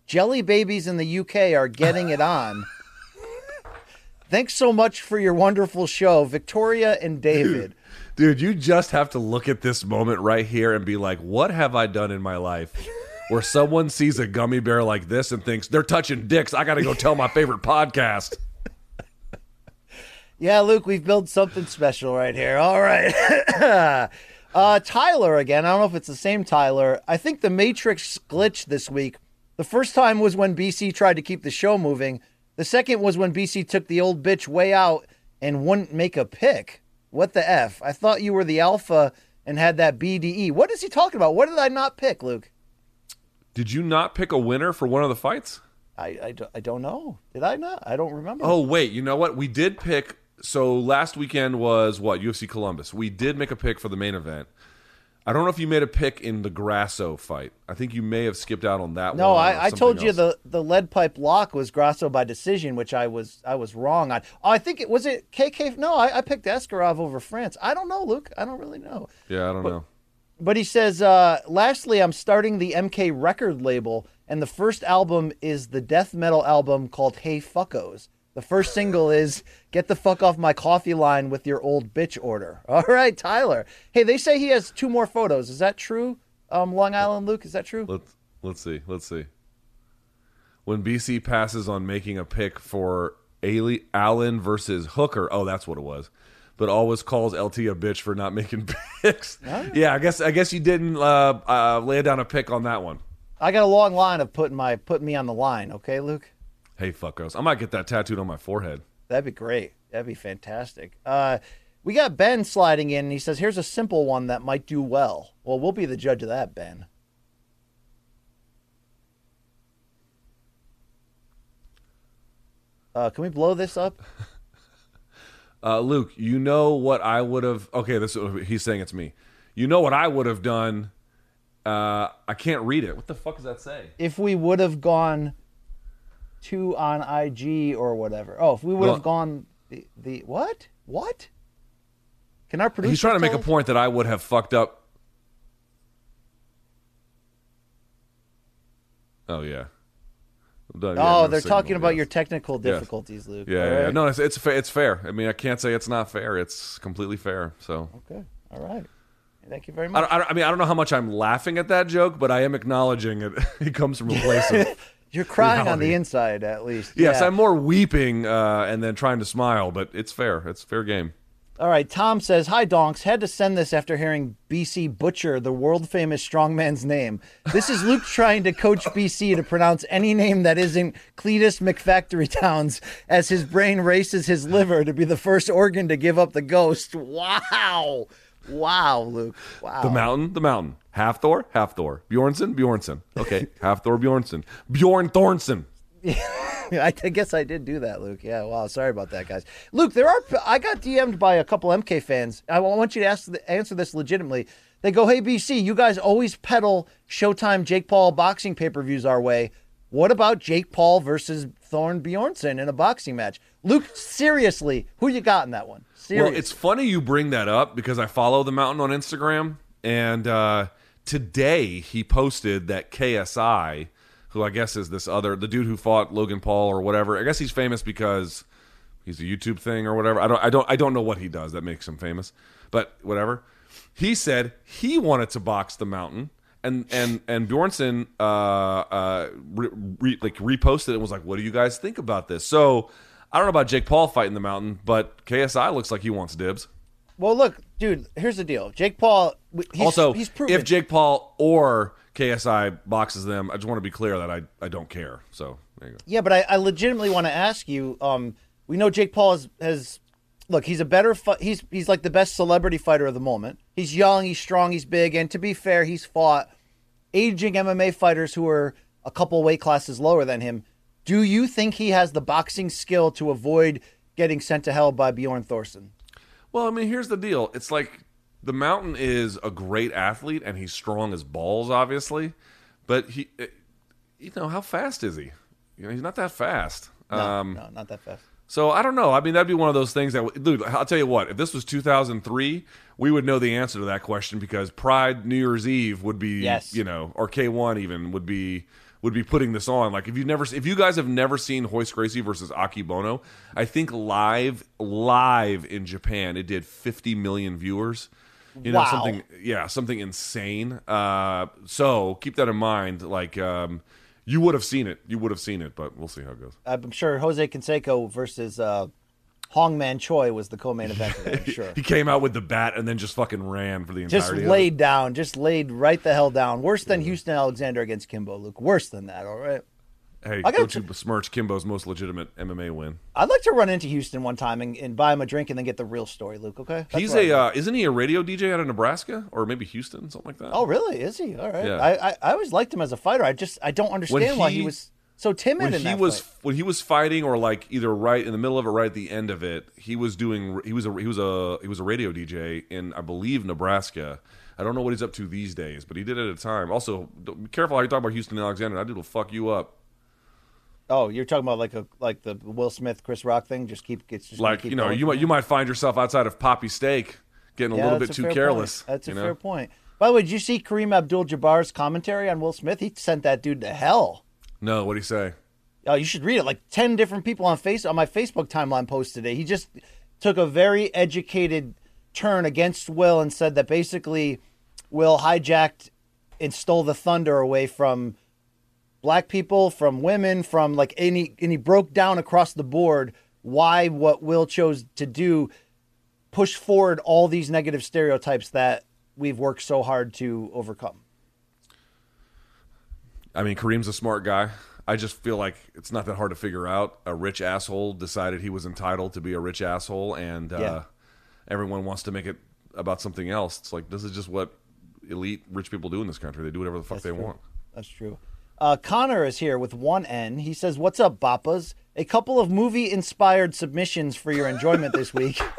Jelly babies in the UK are getting it on. Thanks so much for your wonderful show, Victoria and David. Dude, you just have to look at this moment right here and be like, what have I done in my life? Where someone sees a gummy bear like this and thinks they're touching dicks. I got to go tell my favorite podcast. Yeah, Luke, we've built something special right here. All right. uh, Tyler again. I don't know if it's the same Tyler. I think the Matrix glitched this week. The first time was when BC tried to keep the show moving. The second was when BC took the old bitch way out and wouldn't make a pick. What the F? I thought you were the alpha and had that BDE. What is he talking about? What did I not pick, Luke? Did you not pick a winner for one of the fights? I, I, I don't know. Did I not? I don't remember. Oh, wait. You know what? We did pick. So last weekend was what? UFC Columbus. We did make a pick for the main event. I don't know if you made a pick in the Grasso fight. I think you may have skipped out on that No, one. No, I, I told you else. the, the lead pipe lock was Grasso by decision, which I was I was wrong on. Oh, I think it was it KK. No, I, I picked Askarov over France. I don't know, Luke. I don't really know. Yeah, I don't know. But he says, uh, lastly, I'm starting the MK record label, and the first album is the death metal album called Hey Fuckos. The first single is Get the Fuck Off My Coffee Line with Your Old Bitch Order. All right, Tyler. Hey, they say he has two more photos. Is that true? Um, Long Island Luke, is that true? Let's let's see. Let's see. When BC passes on making a pick for Ali- Allen versus Hooker, oh, that's what it was. But always calls LT a bitch for not making picks. Yeah, I guess I guess you didn't uh, uh, lay down a pick on that one. I got a long line of putting my putting me on the line. Okay, Luke, Hey, fuckos, I might get that tattooed on my forehead. that'd be great. That'd be fantastic. Uh, we got Ben sliding in, and he says, "Here's a simple one that might do well." Well, we'll be the judge of that, Ben. Uh, can we blow this up? Uh, Luke, you know what I would have? Okay, this he's saying it's me. You know what I would have done? Uh, I can't read it. What the fuck does that say? If we would have gone two on IG or whatever. Oh, if we would Well- have gone the, the what? What? Can our producer? He's trying to make a point that I would have fucked up. Oh yeah. Yeah, Oh, they're talking about yes. your technical difficulties, Luke. Yeah, yeah, yeah. right. No, it's it's, fa- it's fair. I mean, I can't say it's not fair. It's completely fair. So Okay. All right. Thank you very much. don't, I, I mean, I don't know how much I'm laughing at that joke, but I am acknowledging it. it comes from a place of You're crying on the inside, at least. yes. Yeah. I'm more weeping uh, and then trying to smile, but it's fair. It's fair game. All right. Tom says, "Hi, Donks. Had to send this after hearing BC butcher the world famous strongman's name. This is Luke trying to coach BC to pronounce any name that isn't Cletus McFactory Towns, as his brain races his liver to be the first organ to give up the ghost. Wow, wow, Luke. Wow. The mountain, the mountain. Hafthor, half Thor. Bjornsson, Bjornsson. Okay, half Thor, Bjornsson. Bjorn Thornson. I, guess I did do that, Luke. Yeah, wow. Sorry about that, guys. Luke, there are. I got DM'd by a couple MK fans. I want you to ask answer this legitimately. They go, "Hey BC, you guys always peddle Showtime Jake Paul boxing pay per views our way. What about Jake Paul versus Thorn Bjornsson in a boxing match?" Luke, seriously, who you got in that one? Seriously. Well, it's funny you bring that up because I follow the mountain on Instagram, and uh, today he posted that KSI, who I guess is this other the dude who fought Logan Paul or whatever. I guess he's famous because he's a YouTube thing or whatever. I don't, I don't, I don't know what he does that makes him famous, but whatever. He said he wanted to box the mountain. And and and Bjornsson uh, uh, re, re, like reposted it and was like, "What do you guys think about this?" So I don't know about Jake Paul fighting the mountain, but KSI looks like he wants dibs. Well, look, dude. Here's the deal. Jake Paul. He's, also, he's proven. if Jake Paul or KSI boxes them, I just want to be clear that I, I don't care. So there you go. Yeah, but I, I legitimately want to ask you. Um, we know Jake Paul has, has look. He's a better. Fi- he's he's like the best celebrity fighter of the moment. He's young. He's strong. He's big. And to be fair, he's fought aging MMA fighters who are a couple weight classes lower than him. Do you think he has the boxing skill to avoid getting sent to hell by Bjorn Thorson? Well, I mean, here's the deal. It's like the Mountain is a great athlete and he's strong as balls, obviously, but he, eh, you know, how fast is he? You know, he's not that fast. No, um, no, not that fast. So I don't know. I mean, that'd be one of those things that, dude. I'll tell you what. If this was 2003, we would know the answer to that question because Pride New Year's Eve would be, Yes. you know, or K1 even would be would be putting this on. Like if you've never, if you guys have never seen Royce Gracie versus Akebono, I think live live in Japan it did 50 million viewers. You know Wow. something, yeah, something insane. Uh, so keep that in mind. Like um, you would have seen it, you would have seen it, but we'll see how it goes. I'm sure Jose Canseco versus uh, Hong Man Choi was the co-main event. Today, I'm sure. He came out with the bat and then just fucking ran for the entire. just entirety. of it. laid down, just laid right the hell down. Worse than Houston Alexander against Kimbo Luke. Worse than that. All right. Hey, I don't t- you besmirch Kimbo's most legitimate MMA win? I'd like to run into Houston one time and, and buy him a drink and then get the real story, Luke. Okay. That's He's a uh, isn't he a radio DJ out of Nebraska or maybe Houston, something like that? oh, really? Is he? All right. Yeah. I, I I always liked him as a fighter. I just I don't understand why he he- was so timid when he was fight. when he was fighting or like either right in the middle of it, right at the end of it, he was doing he was a he was a he was a radio DJ in I believe Nebraska. I don't know what he's up to these days, but he did it at a time. Also, be careful how you talk about Houston Alexander. That dude will fuck you up. Oh, you're talking about like a like the Will Smith Chris Rock thing. Just keep it's just Like keep you know, you might you might find yourself outside of Poppy Steak getting a little bit too careless. Point. That's a know? fair point. By the way, did you see Kareem Abdul-Jabbar's commentary on Will Smith? He sent that dude to hell. No, what do you say? Oh, you should read it. Like ten different people on face on my Facebook timeline post today. He just took a very educated turn against Will and said that basically Will hijacked and stole the thunder away from black people, from women, from like any and he broke down across the board why what Will chose to do push forward all these negative stereotypes that we've worked so hard to overcome. I mean, Kareem's a smart guy. I just feel like it's not that hard to figure out. A rich asshole decided he was entitled to be a rich asshole, and uh, Yeah. everyone wants to make it about something else. It's like this is just what elite rich people do in this country. They do whatever the fuck they true. want. That's true. Uh, Connor is here with one N. He says, "What's up, Bappas? A couple of movie-inspired submissions for your enjoyment this week."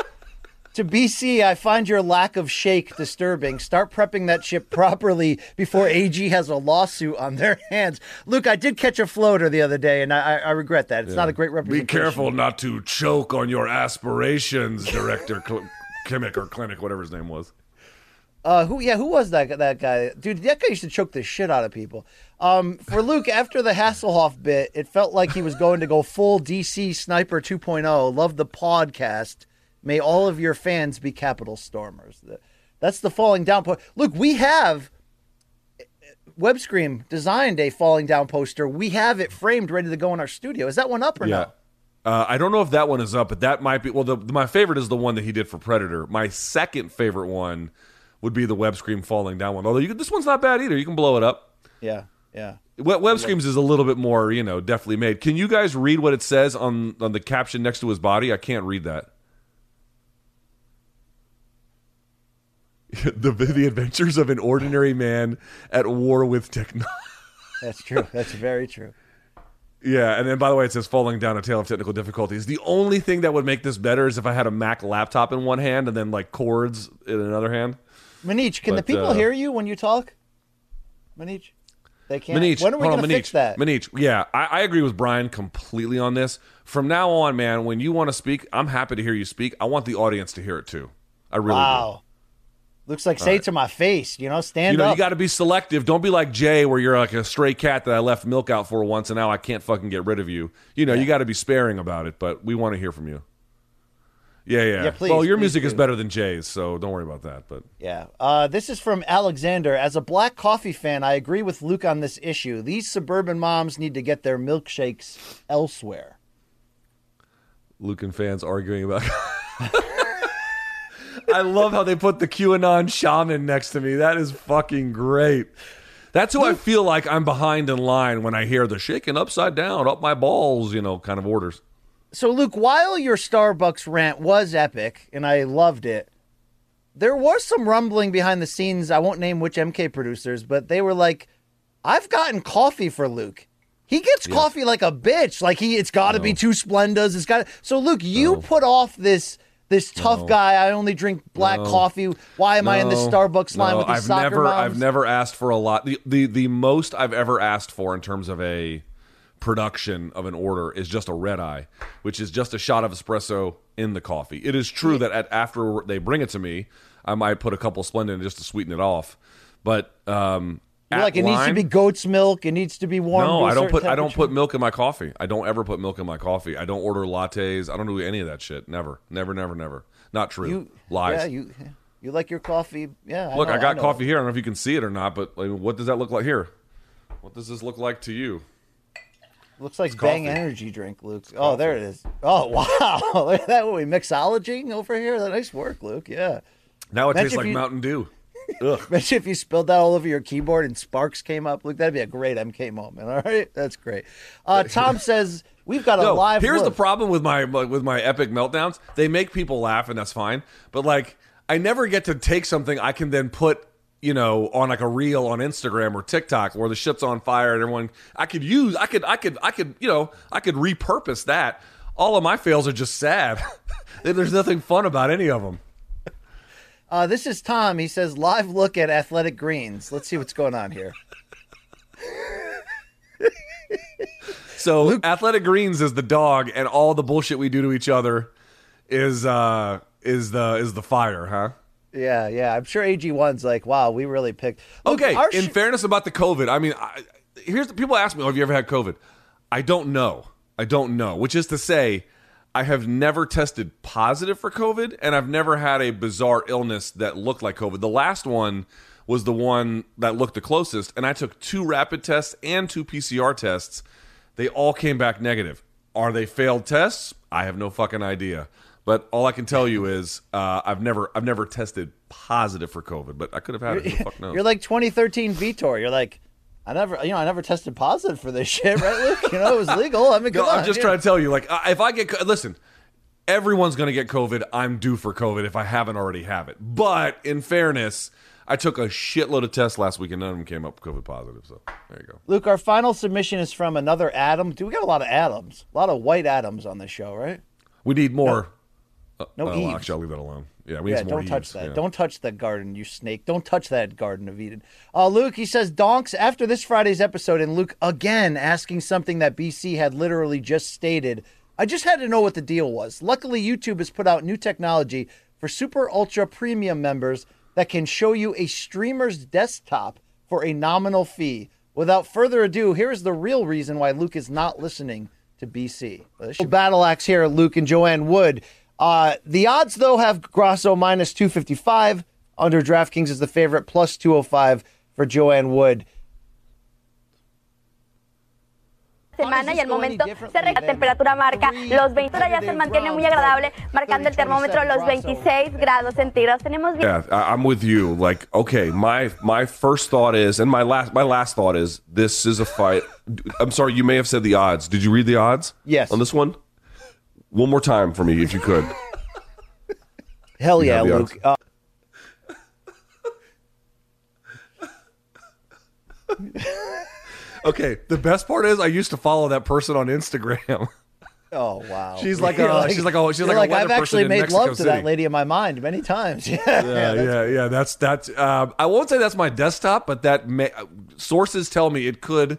to BC, I find your lack of shake disturbing. Start prepping that ship properly before AG has a lawsuit on their hands. Luke, I did catch a floater the other day, and I, I regret that. It's not a great representation. Be careful not to choke on your aspirations, Director Cl- Kimmick or Clinic, whatever his name was. Uh, who? Yeah, who was that? That guy, dude. That guy used to choke the shit out of people. Um, for Luke, after the Hasselhoff bit, it felt like he was going to go full DC Sniper 2.0. Love the podcast. May all of your fans be Capital Stormers. That's the falling down point. Luke, we have Web Scream designed a falling down poster. We have it framed, ready to go in our studio. Is that one up or Yeah. no? Uh, I don't know if that one is up, but that might be. Well, the, my favorite is the one that he did for Predator. My second favorite one would be the Web Scream falling down one. Although you, this one's not bad either. You can blow it up. Yeah, yeah. Web, Web Screams is a little bit more, you know, definitely made. Can you guys read what it says on on the caption next to his body? I can't read that. the the adventures of an ordinary man at war with technology. That's true. That's very true. Yeah, and then by the way, it says falling down a tale of technical difficulties. The only thing that would make this better is if I had a Mac laptop in one hand and then like cords in another hand. Manich, can the people uh, hear you when you talk? Manich, they can't. Manich, when are we going to fix that? Manich, yeah, I, I agree with Brian completely on this. From now on, man, when you want to speak, I'm happy to hear you speak. I want the audience to hear it too. I really do. Looks like say it to my face. You know, stand up. You know, up. you got to be selective. Don't be like Jay, where you're like a stray cat that I left milk out for once, and now I can't fucking get rid of you. You know, you got to be sparing about it. But we want to hear from you. Yeah, yeah. Yeah, please, well, your music is better than Jay's, so don't worry about that. But yeah. Uh, this is from Alexander. As a black coffee fan, I agree with Luke on this issue. These suburban moms need to get their milkshakes elsewhere. Luke and fans arguing about. I love how they put the QAnon shaman next to me. That is fucking great. That's who I feel like I'm behind in line when I hear the shaking upside down, up my balls, you know, kind of orders. So, Luke, while your Starbucks rant was epic and I loved it, there was some rumbling behind the scenes. I won't name which MK producers, but they were like, I've gotten coffee for Luke. He gets coffee like a bitch. Like he, it's got to be two Splendas. It's got. So, Luke, you put off this this tough No. guy. I only drink black No. coffee. Why am I in this No, Starbucks line no, with these I've soccer never, moms? I've never asked for a lot. The, the the most I've ever asked for in terms of a production of an order is just a red eye, which is just a shot of espresso in the coffee. It is true that at, after they bring it to me, I might put a couple Splenda in just to sweeten it off. But um, You're like it needs to be goat's milk. It needs to be warm. no, I don't put I don't put milk in my coffee. I don't ever put milk in my coffee. I don't order lattes. I don't do any of that shit. Never, never, never, never. Not true. You Lies. Yeah, you you like your coffee. Yeah. Look, know, I got know. coffee here. I don't know if you can see it or not, but like, what does that look like here? What does this look like to you? Looks like Bang coffee. Energy drink, Luke. Oh, there it is. Oh, wow. Look at that. What, we mixology over here? Nice work, Luke. Yeah. Now it Imagine tastes like you- Mountain Dew. Imagine if you spilled that all over your keyboard and sparks came up. Look, that'd be a great MK moment. All right. That's great. Uh, Tom says, we've got a No, live. here's the problem with my with my epic meltdowns. They make people laugh, and that's fine. But like, I never get to take something I can then put, you know, on like a reel on Instagram or TikTok where the shit's on fire and everyone. I could use. I could. I could. I could. You know. I could repurpose that. All of my fails are just sad. There's nothing fun about any of them. Uh, this is Tom. He says, live look at Athletic Greens. Let's see what's going on here. So Athletic Greens is the dog, and all the bullshit we do to each other is uh is the is the fire, huh? Yeah, yeah. I'm sure AG1's like, wow, we really picked. Look, Okay. In sh- fairness about the COVID, I mean, I, here's people ask me, oh, "Have you ever had COVID?" I don't know. I don't know. Which is to say, I have never tested positive for COVID, and I've never had a bizarre illness that looked like COVID. The last one was the one that looked the closest, and I took two rapid tests and two PCR tests. They all came back negative. Are they failed tests? I have no fucking idea. But all I can tell you is uh, I've never I've never tested positive for COVID, but I could have had it. Who the fuck knows? You're like 2013 Vitor. You're like, I never, you know, I never tested positive for this shit, right, Luke? You know, it was legal. I mean, No, I'm just yeah. trying to tell you, like, if I get listen, everyone's going to get COVID. I'm due for COVID if I haven't already have it. But in fairness, I took a shitload of tests last week and none of them came up COVID positive. So there you go. Luke, our final submission is from another Adam. Do we got a lot of Adams? A lot of white Adams on this show, right? We need more. No oh, Eves. actually, I'll leave that alone. Yeah, we yeah, need some more don't touch Eves, that. yeah. Don't touch that garden, you snake. Don't touch that Garden of Eden. Uh, Luke, he says, Donks, after this Friday's episode, and Luke again asking something that BC had literally just stated, I just had to know what the deal was. Luckily, YouTube has put out new technology for super ultra premium members that can show you a streamer's desktop for a nominal fee. Without further ado, here is the real reason why Luke is not listening to BC. Battle axe here, Luke and Joanne Wood. Uh, the odds, though, have Grasso minus 255. Under DraftKings is the favorite, plus 205 for Joanne Wood. semana y al momento se re- la temperatura marca los 20 ya se mantiene muy agradable marcando el termómetro los 26 grados centígrados tenemos Yeah, I, I'm with you. Like, okay, my my first thought is, and my last my last thought is, this is a fight. I'm sorry, you may have said the odds. Did you read the odds? Yes. On this one, one more time for me, if you could. Hell yeah, have Luke. Uh, Okay, the best part is I used to follow that person on Instagram. oh wow, She's like You're a- she's like a- she's you're like a I've actually made Mexico love to that lady in my mind many times. Yeah, yeah, that's- yeah, yeah. That's that's. Um, I won't say that's my desktop, but that may, sources tell me it could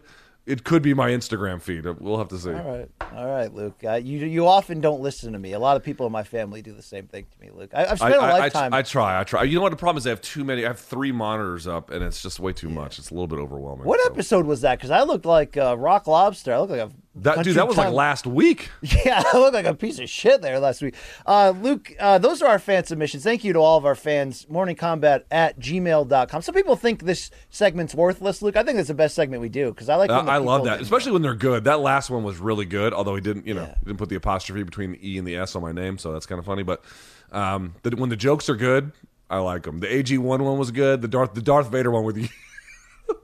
it could be my Instagram feed. We'll have to see. All right, all right, Luke. Uh, you you often don't listen to me. A lot of people in my family do the same thing to me, Luke. I, I've spent a I- I- lifetime. I try. I try. You know what the problem is? I have too many. I have three monitors up, and it's just way too much. It's a little bit overwhelming. what so. episode was that? Because I looked like uh, Rock Lobster. I looked like a That dude, that was like last week. Yeah, I looked like a piece of shit there last week. Uh, Luke, uh, those are our fan submissions. Thank you to all of our fans. Morningcombat at gmail.com. Some people think this segment's worthless, Luke. I think it's the best segment we do because I like Uh, I love that, especially when they're good. That last one was really good, although he didn't, you know, Yeah. didn't put the apostrophe between the e and the s on my name, so that's kind of funny. But Um, the, when the jokes are good, I like them. The AG one one was good. The Darth the Darth Vader one with you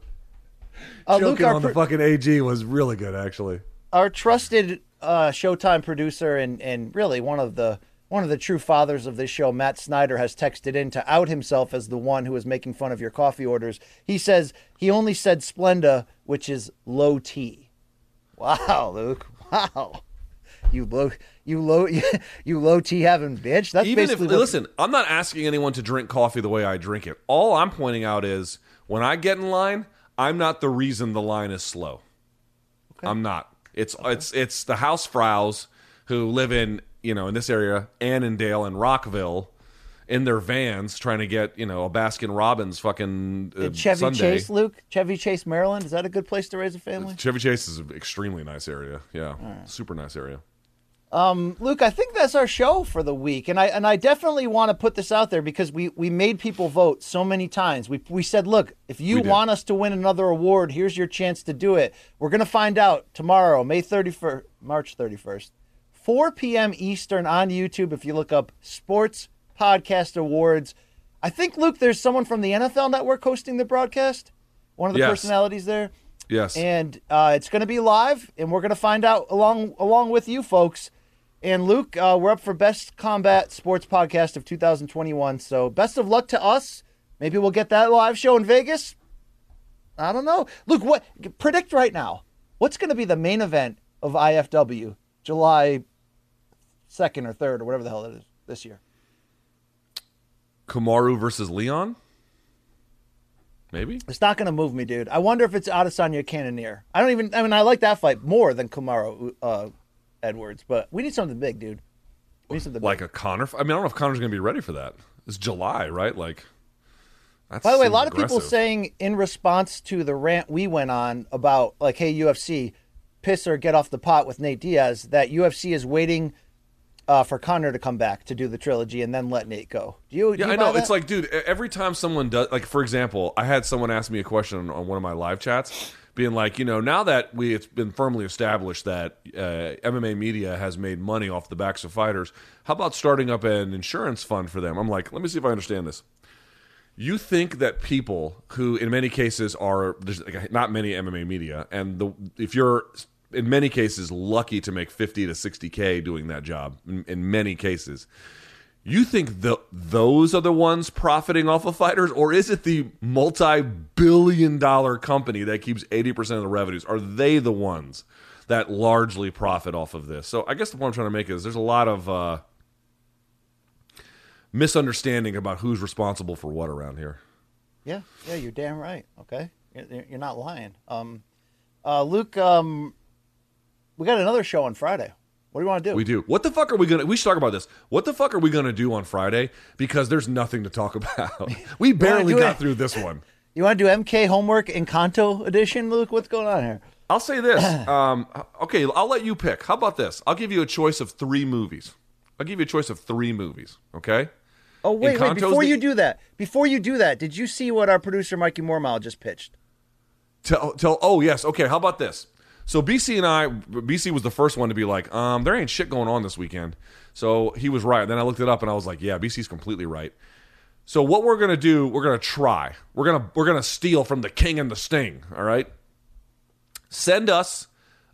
Uh, joking our, on the pr- fucking AG was really good, actually. Our trusted uh, Showtime producer and and really one of the one of the true fathers of this show, Matt Snyder, has texted in to out himself as the one who was making fun of your coffee orders. He says he only said Splenda, which is low T. Wow, Luke. Wow. You low, you low, you low T having bitch. That's Even if basically what- listen, I'm not asking anyone to drink coffee the way I drink it. All I'm pointing out is when I get in line, I'm not the reason the line is slow. I'm not. It's it's it's the house frows who live in you know in this area, Annandale and Rockville, in their vans trying to get you know a Baskin Robbins fucking uh, Chevy Sunday. Chase, Luke. Chevy Chase, Maryland. Is that a good place to raise a family? Chevy Chase is an extremely nice area. Yeah, super nice area. Luke, I think that's our show for the week, and I and I definitely want to put this out there because we we made people vote so many times. We we said, look, if you want us to win another award, here's your chance to do it. We're gonna find out tomorrow, May thirty first, March thirty first, four p.m. Eastern on YouTube. If you look up Sports Podcast Awards, I think Luke, there's someone from the NFL Network hosting the broadcast. One of the Yes. personalities there. Yes. and uh, it's going to be live, and we're going to find out along along with you folks. And Luke, uh, we're up for best combat sports podcast of 2021. So best of luck to us. Maybe we'll get that live show in Vegas. I don't know. Luke, what predict right now? What's going to be the main event of IFW, July second or third or whatever the hell it is this year? Kamaru versus Leon. Maybe. It's not going to move me, dude. I wonder if it's Adesanya Cannonier. I don't even. I mean, I like that fight more than Kamaru uh, Edwards, but we need something big, dude. We need something like big. a Conor. I mean, I don't know if Conor's going to be ready for that. It's July, right? Like, that's By the way, a lot of people saying in response to the rant we went on about like, hey UFC, piss or get off the pot with Nate Diaz, that UFC is waiting uh, for Conor to come back to do the trilogy and then let Nate go. Do you? do Yeah, you I know. that? It's like, dude, every time someone does, like, for example, I had someone ask me a question on, on one of my live chats, being like, you know, now that we it's been firmly established that uh, MMA media has made money off the backs of fighters, how about starting up an insurance fund for them? I'm like, let me see if I understand this. You think that people who, in many cases, are there's like not many MMA media, and the if you're in many cases lucky to make 50 to 60k doing that job, in, in many cases, you think the those are the ones profiting off of fighters, or is it the multi-billion-dollar company that keeps 80% of the revenues? Are they the ones that largely profit off of this? So I guess the point I'm trying to make is there's a lot of uh, misunderstanding about who's responsible for what around here. Yeah, yeah, you're damn right. Okay, you're, you're not lying. Um, uh, Luke, um, we got another show on Friday. What do you want to do? We do. What the fuck are we gonna? We should talk about this. What the fuck are we gonna do on Friday? Because there's nothing to talk about. We barely got it. through this one. You want to do MK homework Encanto edition, Luke? What's going on here? I'll say this. Um, okay, I'll let you pick. How about this? I'll give you a choice of three movies. I'll give you a choice of three movies. Okay. Oh wait, wait! Before the- you do that, before you do that, did you see what our producer Mikey Mormile just pitched? Tell, tell. Oh yes. Okay. How about this? So BC and I, BC was the first one to be like, um, there ain't shit going on this weekend. So he was right. Then I looked it up and I was like, yeah, BC's completely right. So what we're gonna do? We're gonna try. We're gonna we're gonna steal from the king and the sting. All right. Send us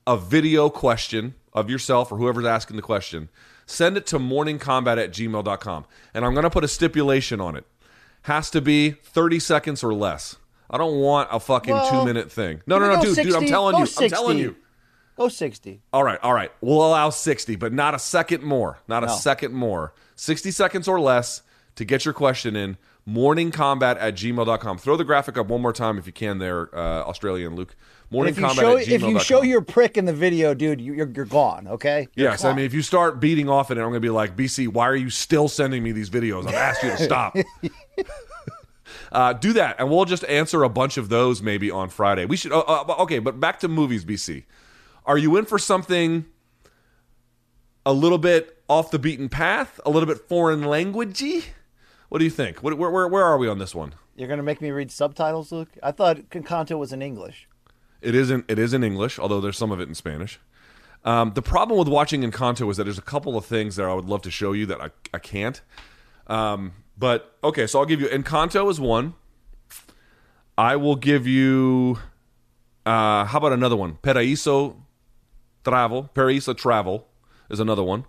a video question of yourself or whoever's asking the question. Send it to morningcombat at gmail.com. And I'm gonna put a stipulation on it. Has to be 30 seconds or less. I don't want a fucking Well, two minute thing. No, no, no, dude, dude, I'm telling you. I'm telling you. Go sixty. All right, all right. We'll allow 60, but not a second more. Not a No. second more. 60 seconds or less to get your question in. Morningcombat at gmail.com. Throw the graphic up one more time if you can there, uh, Australian Luke. Morning If you Morningcombat show if you show your prick in the video, dude, you- you're you're gone. Okay. You're Yes, I mean, if you start beating off at it, I'm going to be like, BC, why are you still sending me these videos? I've asked you to stop. uh, do that, and we'll just answer a bunch of those maybe on Friday. We should. Uh, uh, okay, but back to movies, BC. Are you in for something a little bit off the beaten path, a little bit foreign languagey? What do you think? What, where, where, where are we on this one? you're gonna make me read subtitles, Luke. I thought Encanto was in English. It isn't. It is in English, although there's some of it in Spanish. Um, the problem with watching Encanto is that there's a couple of things that I would love to show you that I, I can't. Um, but okay, so I'll give you Encanto is one. I will give you. Uh, how about another one? Paraíso Travel. Paraíso Travel is another one.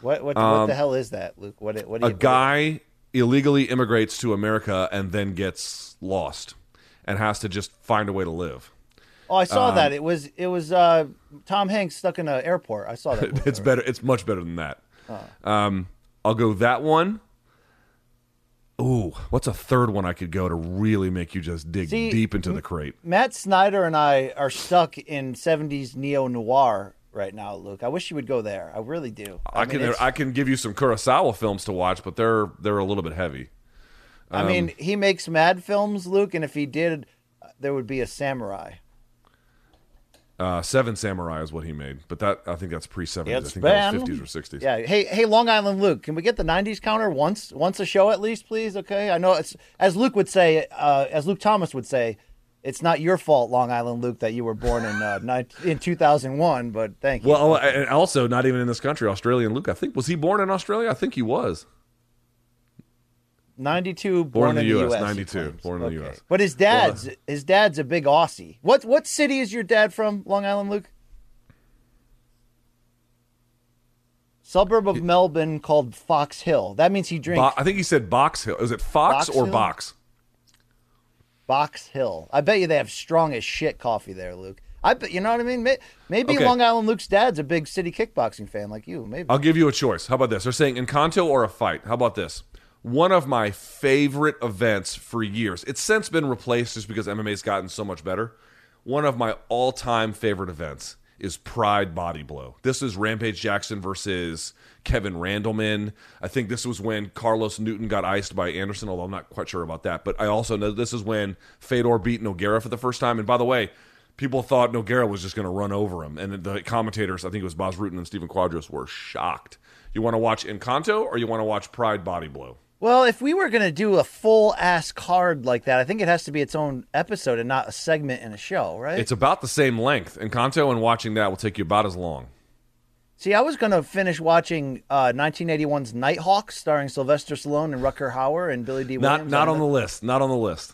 What what, what the hell is that, Luke? What what do A guy illegally immigrates to America and then gets lost and has to just find a way to live. Oh, I Um, saw that. It was it was uh, Tom Hanks stuck in an airport. I saw that. It's better. It's much better than that. Um, I'll go that one. Ooh, what's a third one I could go to really make you just dig See, deep into the crate? Matt Snyder and I are stuck in '70s neo noir right now, Luke. I wish you would go there. I really do. I, mean, can it's- I can give you some Kurosawa films to watch, but they're they're a little bit heavy. I Um, mean, he makes mad films, Luke, and if he did, uh, there would be a samurai. Uh, Seven Samurai is what he made, but that I think that's pre seventies. I think that was been- fifties or sixties. Yeah. Hey, hey, Long Island Luke, can we get the '90s counter once, once a show at least, please? Okay. I know it's as Luke would say, uh, as Luke Thomas would say, it's not your fault, Long Island Luke, that you were born in uh, nine, in 2001. But thank you. Well, and also not even in this country, Australian Luke. I think was he born in Australia? I think he was. 92 born, Born in the US, US. 92, born in the US. But his dad's his dad's a big Aussie. What what city is your dad from? Long Island, Luke. Suburb of Melbourne called Fox Hill. That means he drinks Bo- I think he said Box Hill. Is it Fox Box or Hill? Box? Box Hill. I bet you they have strong as shit coffee there, Luke. I bet you know what I mean. Maybe Okay. Long Island Luke's dad's a big city kickboxing fan like you. Maybe. I'll give you a choice. How about this? They're saying Encanto or a fight. How about this? One of my favorite events for years. It's since been replaced just because MMA's gotten so much better. One of my all-time favorite events is Pride Body Blow. This is Rampage Jackson versus Kevin Randleman. I think this was when Carlos Newton got iced by Anderson, although I'm not quite sure about that. But I also know this is when Fedor beat Nogueira for the first time. And by the way, people thought Nogueira was just going to run over him. And the commentators, I think it was Boz and Stephen Quadros, were shocked. You want to watch Encanto or you want to watch Pride Body Blow? Well, if we were going to do a full ass card like that, I think it has to be its own episode and not a segment in a show, right? It's about the same length. and Encanto and watching that will take you about as long. See, I was going to finish watching uh, 1981's Nighthawks, starring Sylvester Stallone and Rutger Hauer and Billy Dee Not Williams. not on the list. Not on the list.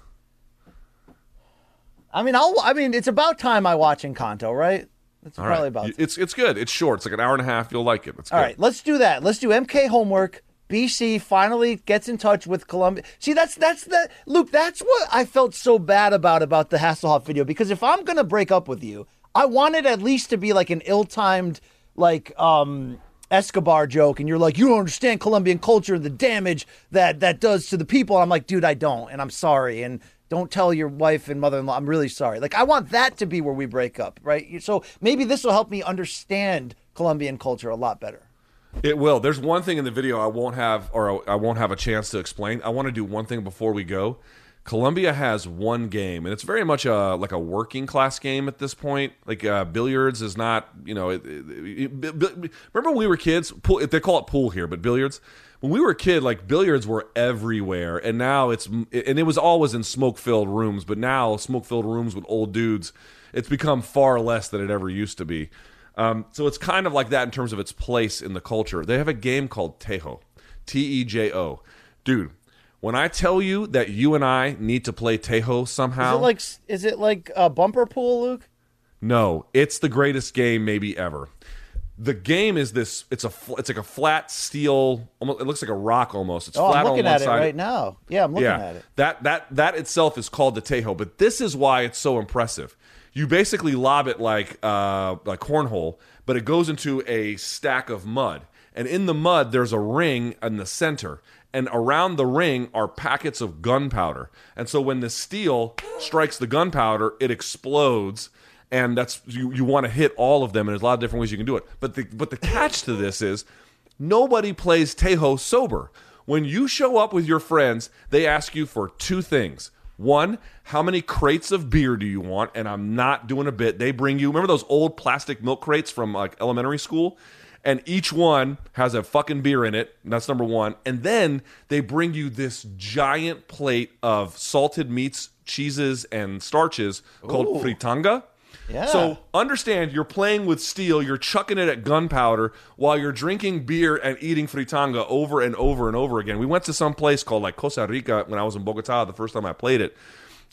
I mean, I'll. I mean, it's about time I watch Encanto, right? It's All probably right. about. It's it's good. It's short. It's like an hour and a half. You'll like it. It's All good. right, let's do that. Let's do MK homework. BC finally gets in touch with Colombia. See, that's that's the Luke. That's what I felt so bad about about the Hasselhoff video because if I'm gonna break up with you, I wanted at least to be like an ill-timed like um Escobar joke, and you're like, you don't understand Colombian culture and the damage that that does to the people. I'm like, dude, I don't, and I'm sorry, and don't tell your wife and mother-in-law. I'm really sorry. Like, I want that to be where we break up, right? So maybe this will help me understand Colombian culture a lot better. It will. There's one thing in the video I won't have, or I won't have a chance to explain. I want to do one thing before we go. Colombia has one game, and it's very much a like a working class game at this point. Like uh, billiards is not, you know. It, it, it, remember when we were kids? Pool, they call it pool here, but billiards. When we were a kid, like billiards were everywhere, and now it's and it was always in smoke filled rooms. But now smoke filled rooms with old dudes, it's become far less than it ever used to be. Um, so it's kind of like that in terms of its place in the culture. They have a game called Tejo, T E J O. Dude, when I tell you that you and I need to play Tejo Is somehow, it like is it like a bumper pool, Luke? no, it's the greatest game maybe ever. The game is this. It's a. It's like a flat steel. Almost, it looks like a rock almost. It's Oh, flat I'm on looking one at it side. right now. Yeah, I'm looking yeah, at it. that that that itself is called the Tejo, but this is why it's so impressive. You basically lob it like uh, like cornhole, but it goes into a stack of mud, and in the mud there's a ring in the center, and around the ring are packets of gunpowder. And so when the steel strikes the gunpowder, it explodes. And that's you, you want to hit all of them, and there's a lot of different ways you can do it. But the but the catch to this is nobody plays Tejo sober. When you show up with your friends, they ask you for two things. One, how many crates of beer do you want? And I'm not doing a bit. They bring you, remember those old plastic milk crates from like elementary school? And each one has a fucking beer in it. And that's number one. And then they bring you this giant plate of salted meats, cheeses, and starches called fritanga. Yeah. So understand you're playing with steel, you're chucking it at gunpowder while you're drinking beer and eating fritanga over and over and over again. We went to some place called like Costa Rica when I was in Bogota the first time I played it.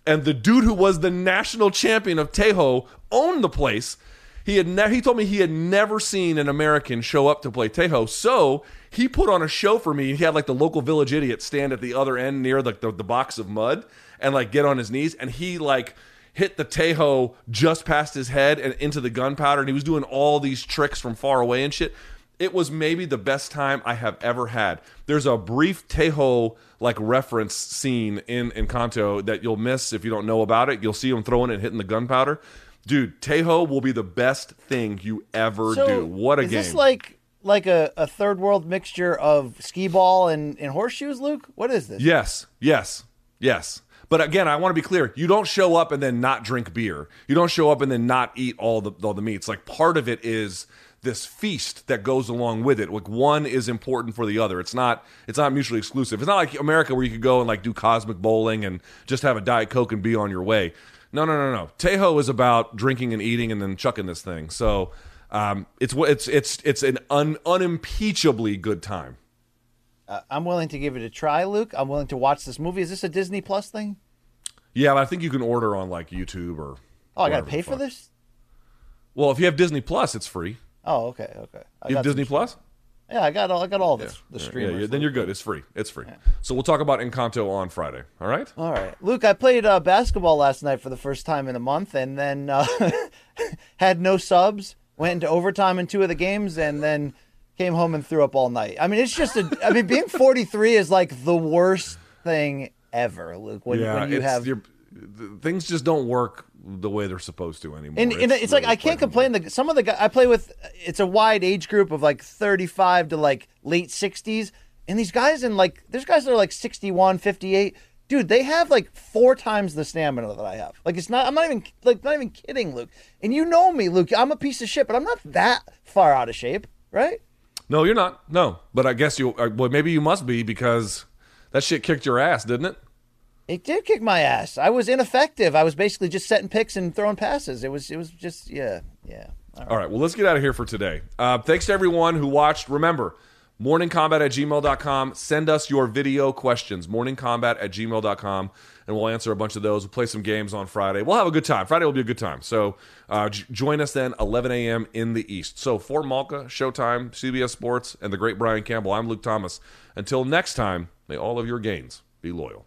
And the dude who was the national champion of Tejo owned the place. He had ne- he told me he had never seen an American show up to play Tejo. So he put on a show for me. He had like the local village idiot stand at the other end near the, the, the box of mud and like get on his knees. And he like hit the Tejo just past his head and into the gunpowder. And he was doing all these tricks from far away and shit. It was maybe the best time I have ever had. There's a brief Tejo like reference scene in Encanto that you'll miss if you don't know about it. You'll see him throwing it and hitting the gunpowder. Dude, Tejo will be the best thing you ever So, do. What a is game. Is this like like a, a third world mixture of skee ball and, and horseshoes, Luke? What is this? Yes, yes, yes. But again, I want to be clear. You don't show up and then not drink beer. You don't show up and then not eat all the all the meats. Like part of it is this feast that goes along with it. Like one is important for the other. It's not it's not mutually exclusive. It's not like America where you could go and like do cosmic bowling and just have a diet coke and be on your way. No, no, no, no. Tejo is about drinking and eating and then chucking this thing. So um, it's it's it's it's an un, unimpeachably good time. Uh, I'm willing to give it a try, Luke. I'm willing to watch this movie. Is this a Disney Plus thing? Yeah, but I think you can order on like YouTube or. Oh, I gotta pay for this? Well, if you have Disney Plus, it's free. Oh, okay, okay. I You have Disney Plus? Yeah, I got all, I got all this. The Yeah, streamers. yeah, then you're good. It's free. It's free. So we'll talk about Encanto on Friday. All right? All right, Luke. I played uh, basketball last night for the first time in a month, and then uh, had no subs. Went into overtime in two of the games, and then came home and threw up all night. I mean, it's just a. I mean, being 43 is like the worst thing ever, Luke. When, when you have you're- things just don't work the way they're supposed to anymore. And, and it's, like really I can't complain. The, some of the guys I play with, it's a wide age group of like 35 to like late 60s. And these guys in like, there's guys that are like 61, 58. Dude, they have like four times the stamina that I have. Like it's not. I'm not even like not even kidding, Luke. And you know me, Luke. I'm a piece of shit, but I'm not that far out of shape, right? No, you're not. No, but I guess you. uh, Well, maybe you must be because that shit kicked your ass, didn't it? It did kick my ass. I was ineffective. I was basically just setting picks and throwing passes. It was. It was just. Yeah. Yeah. All right. All right. Well, let's get out of here for today. Uh, thanks to everyone who watched. Remember, morningcombat at gmail.com. Send us your video questions. Morningcombat at gmail.com. And we'll answer a bunch of those. We'll play some games on Friday. We'll have a good time. Friday will be a good time. So uh, j- join us then, 11 a.m. in the East. So for Malka, Showtime, CBS Sports, and the great Brian Campbell, I'm Luke Thomas. Until next time, may all of your gains be loyal.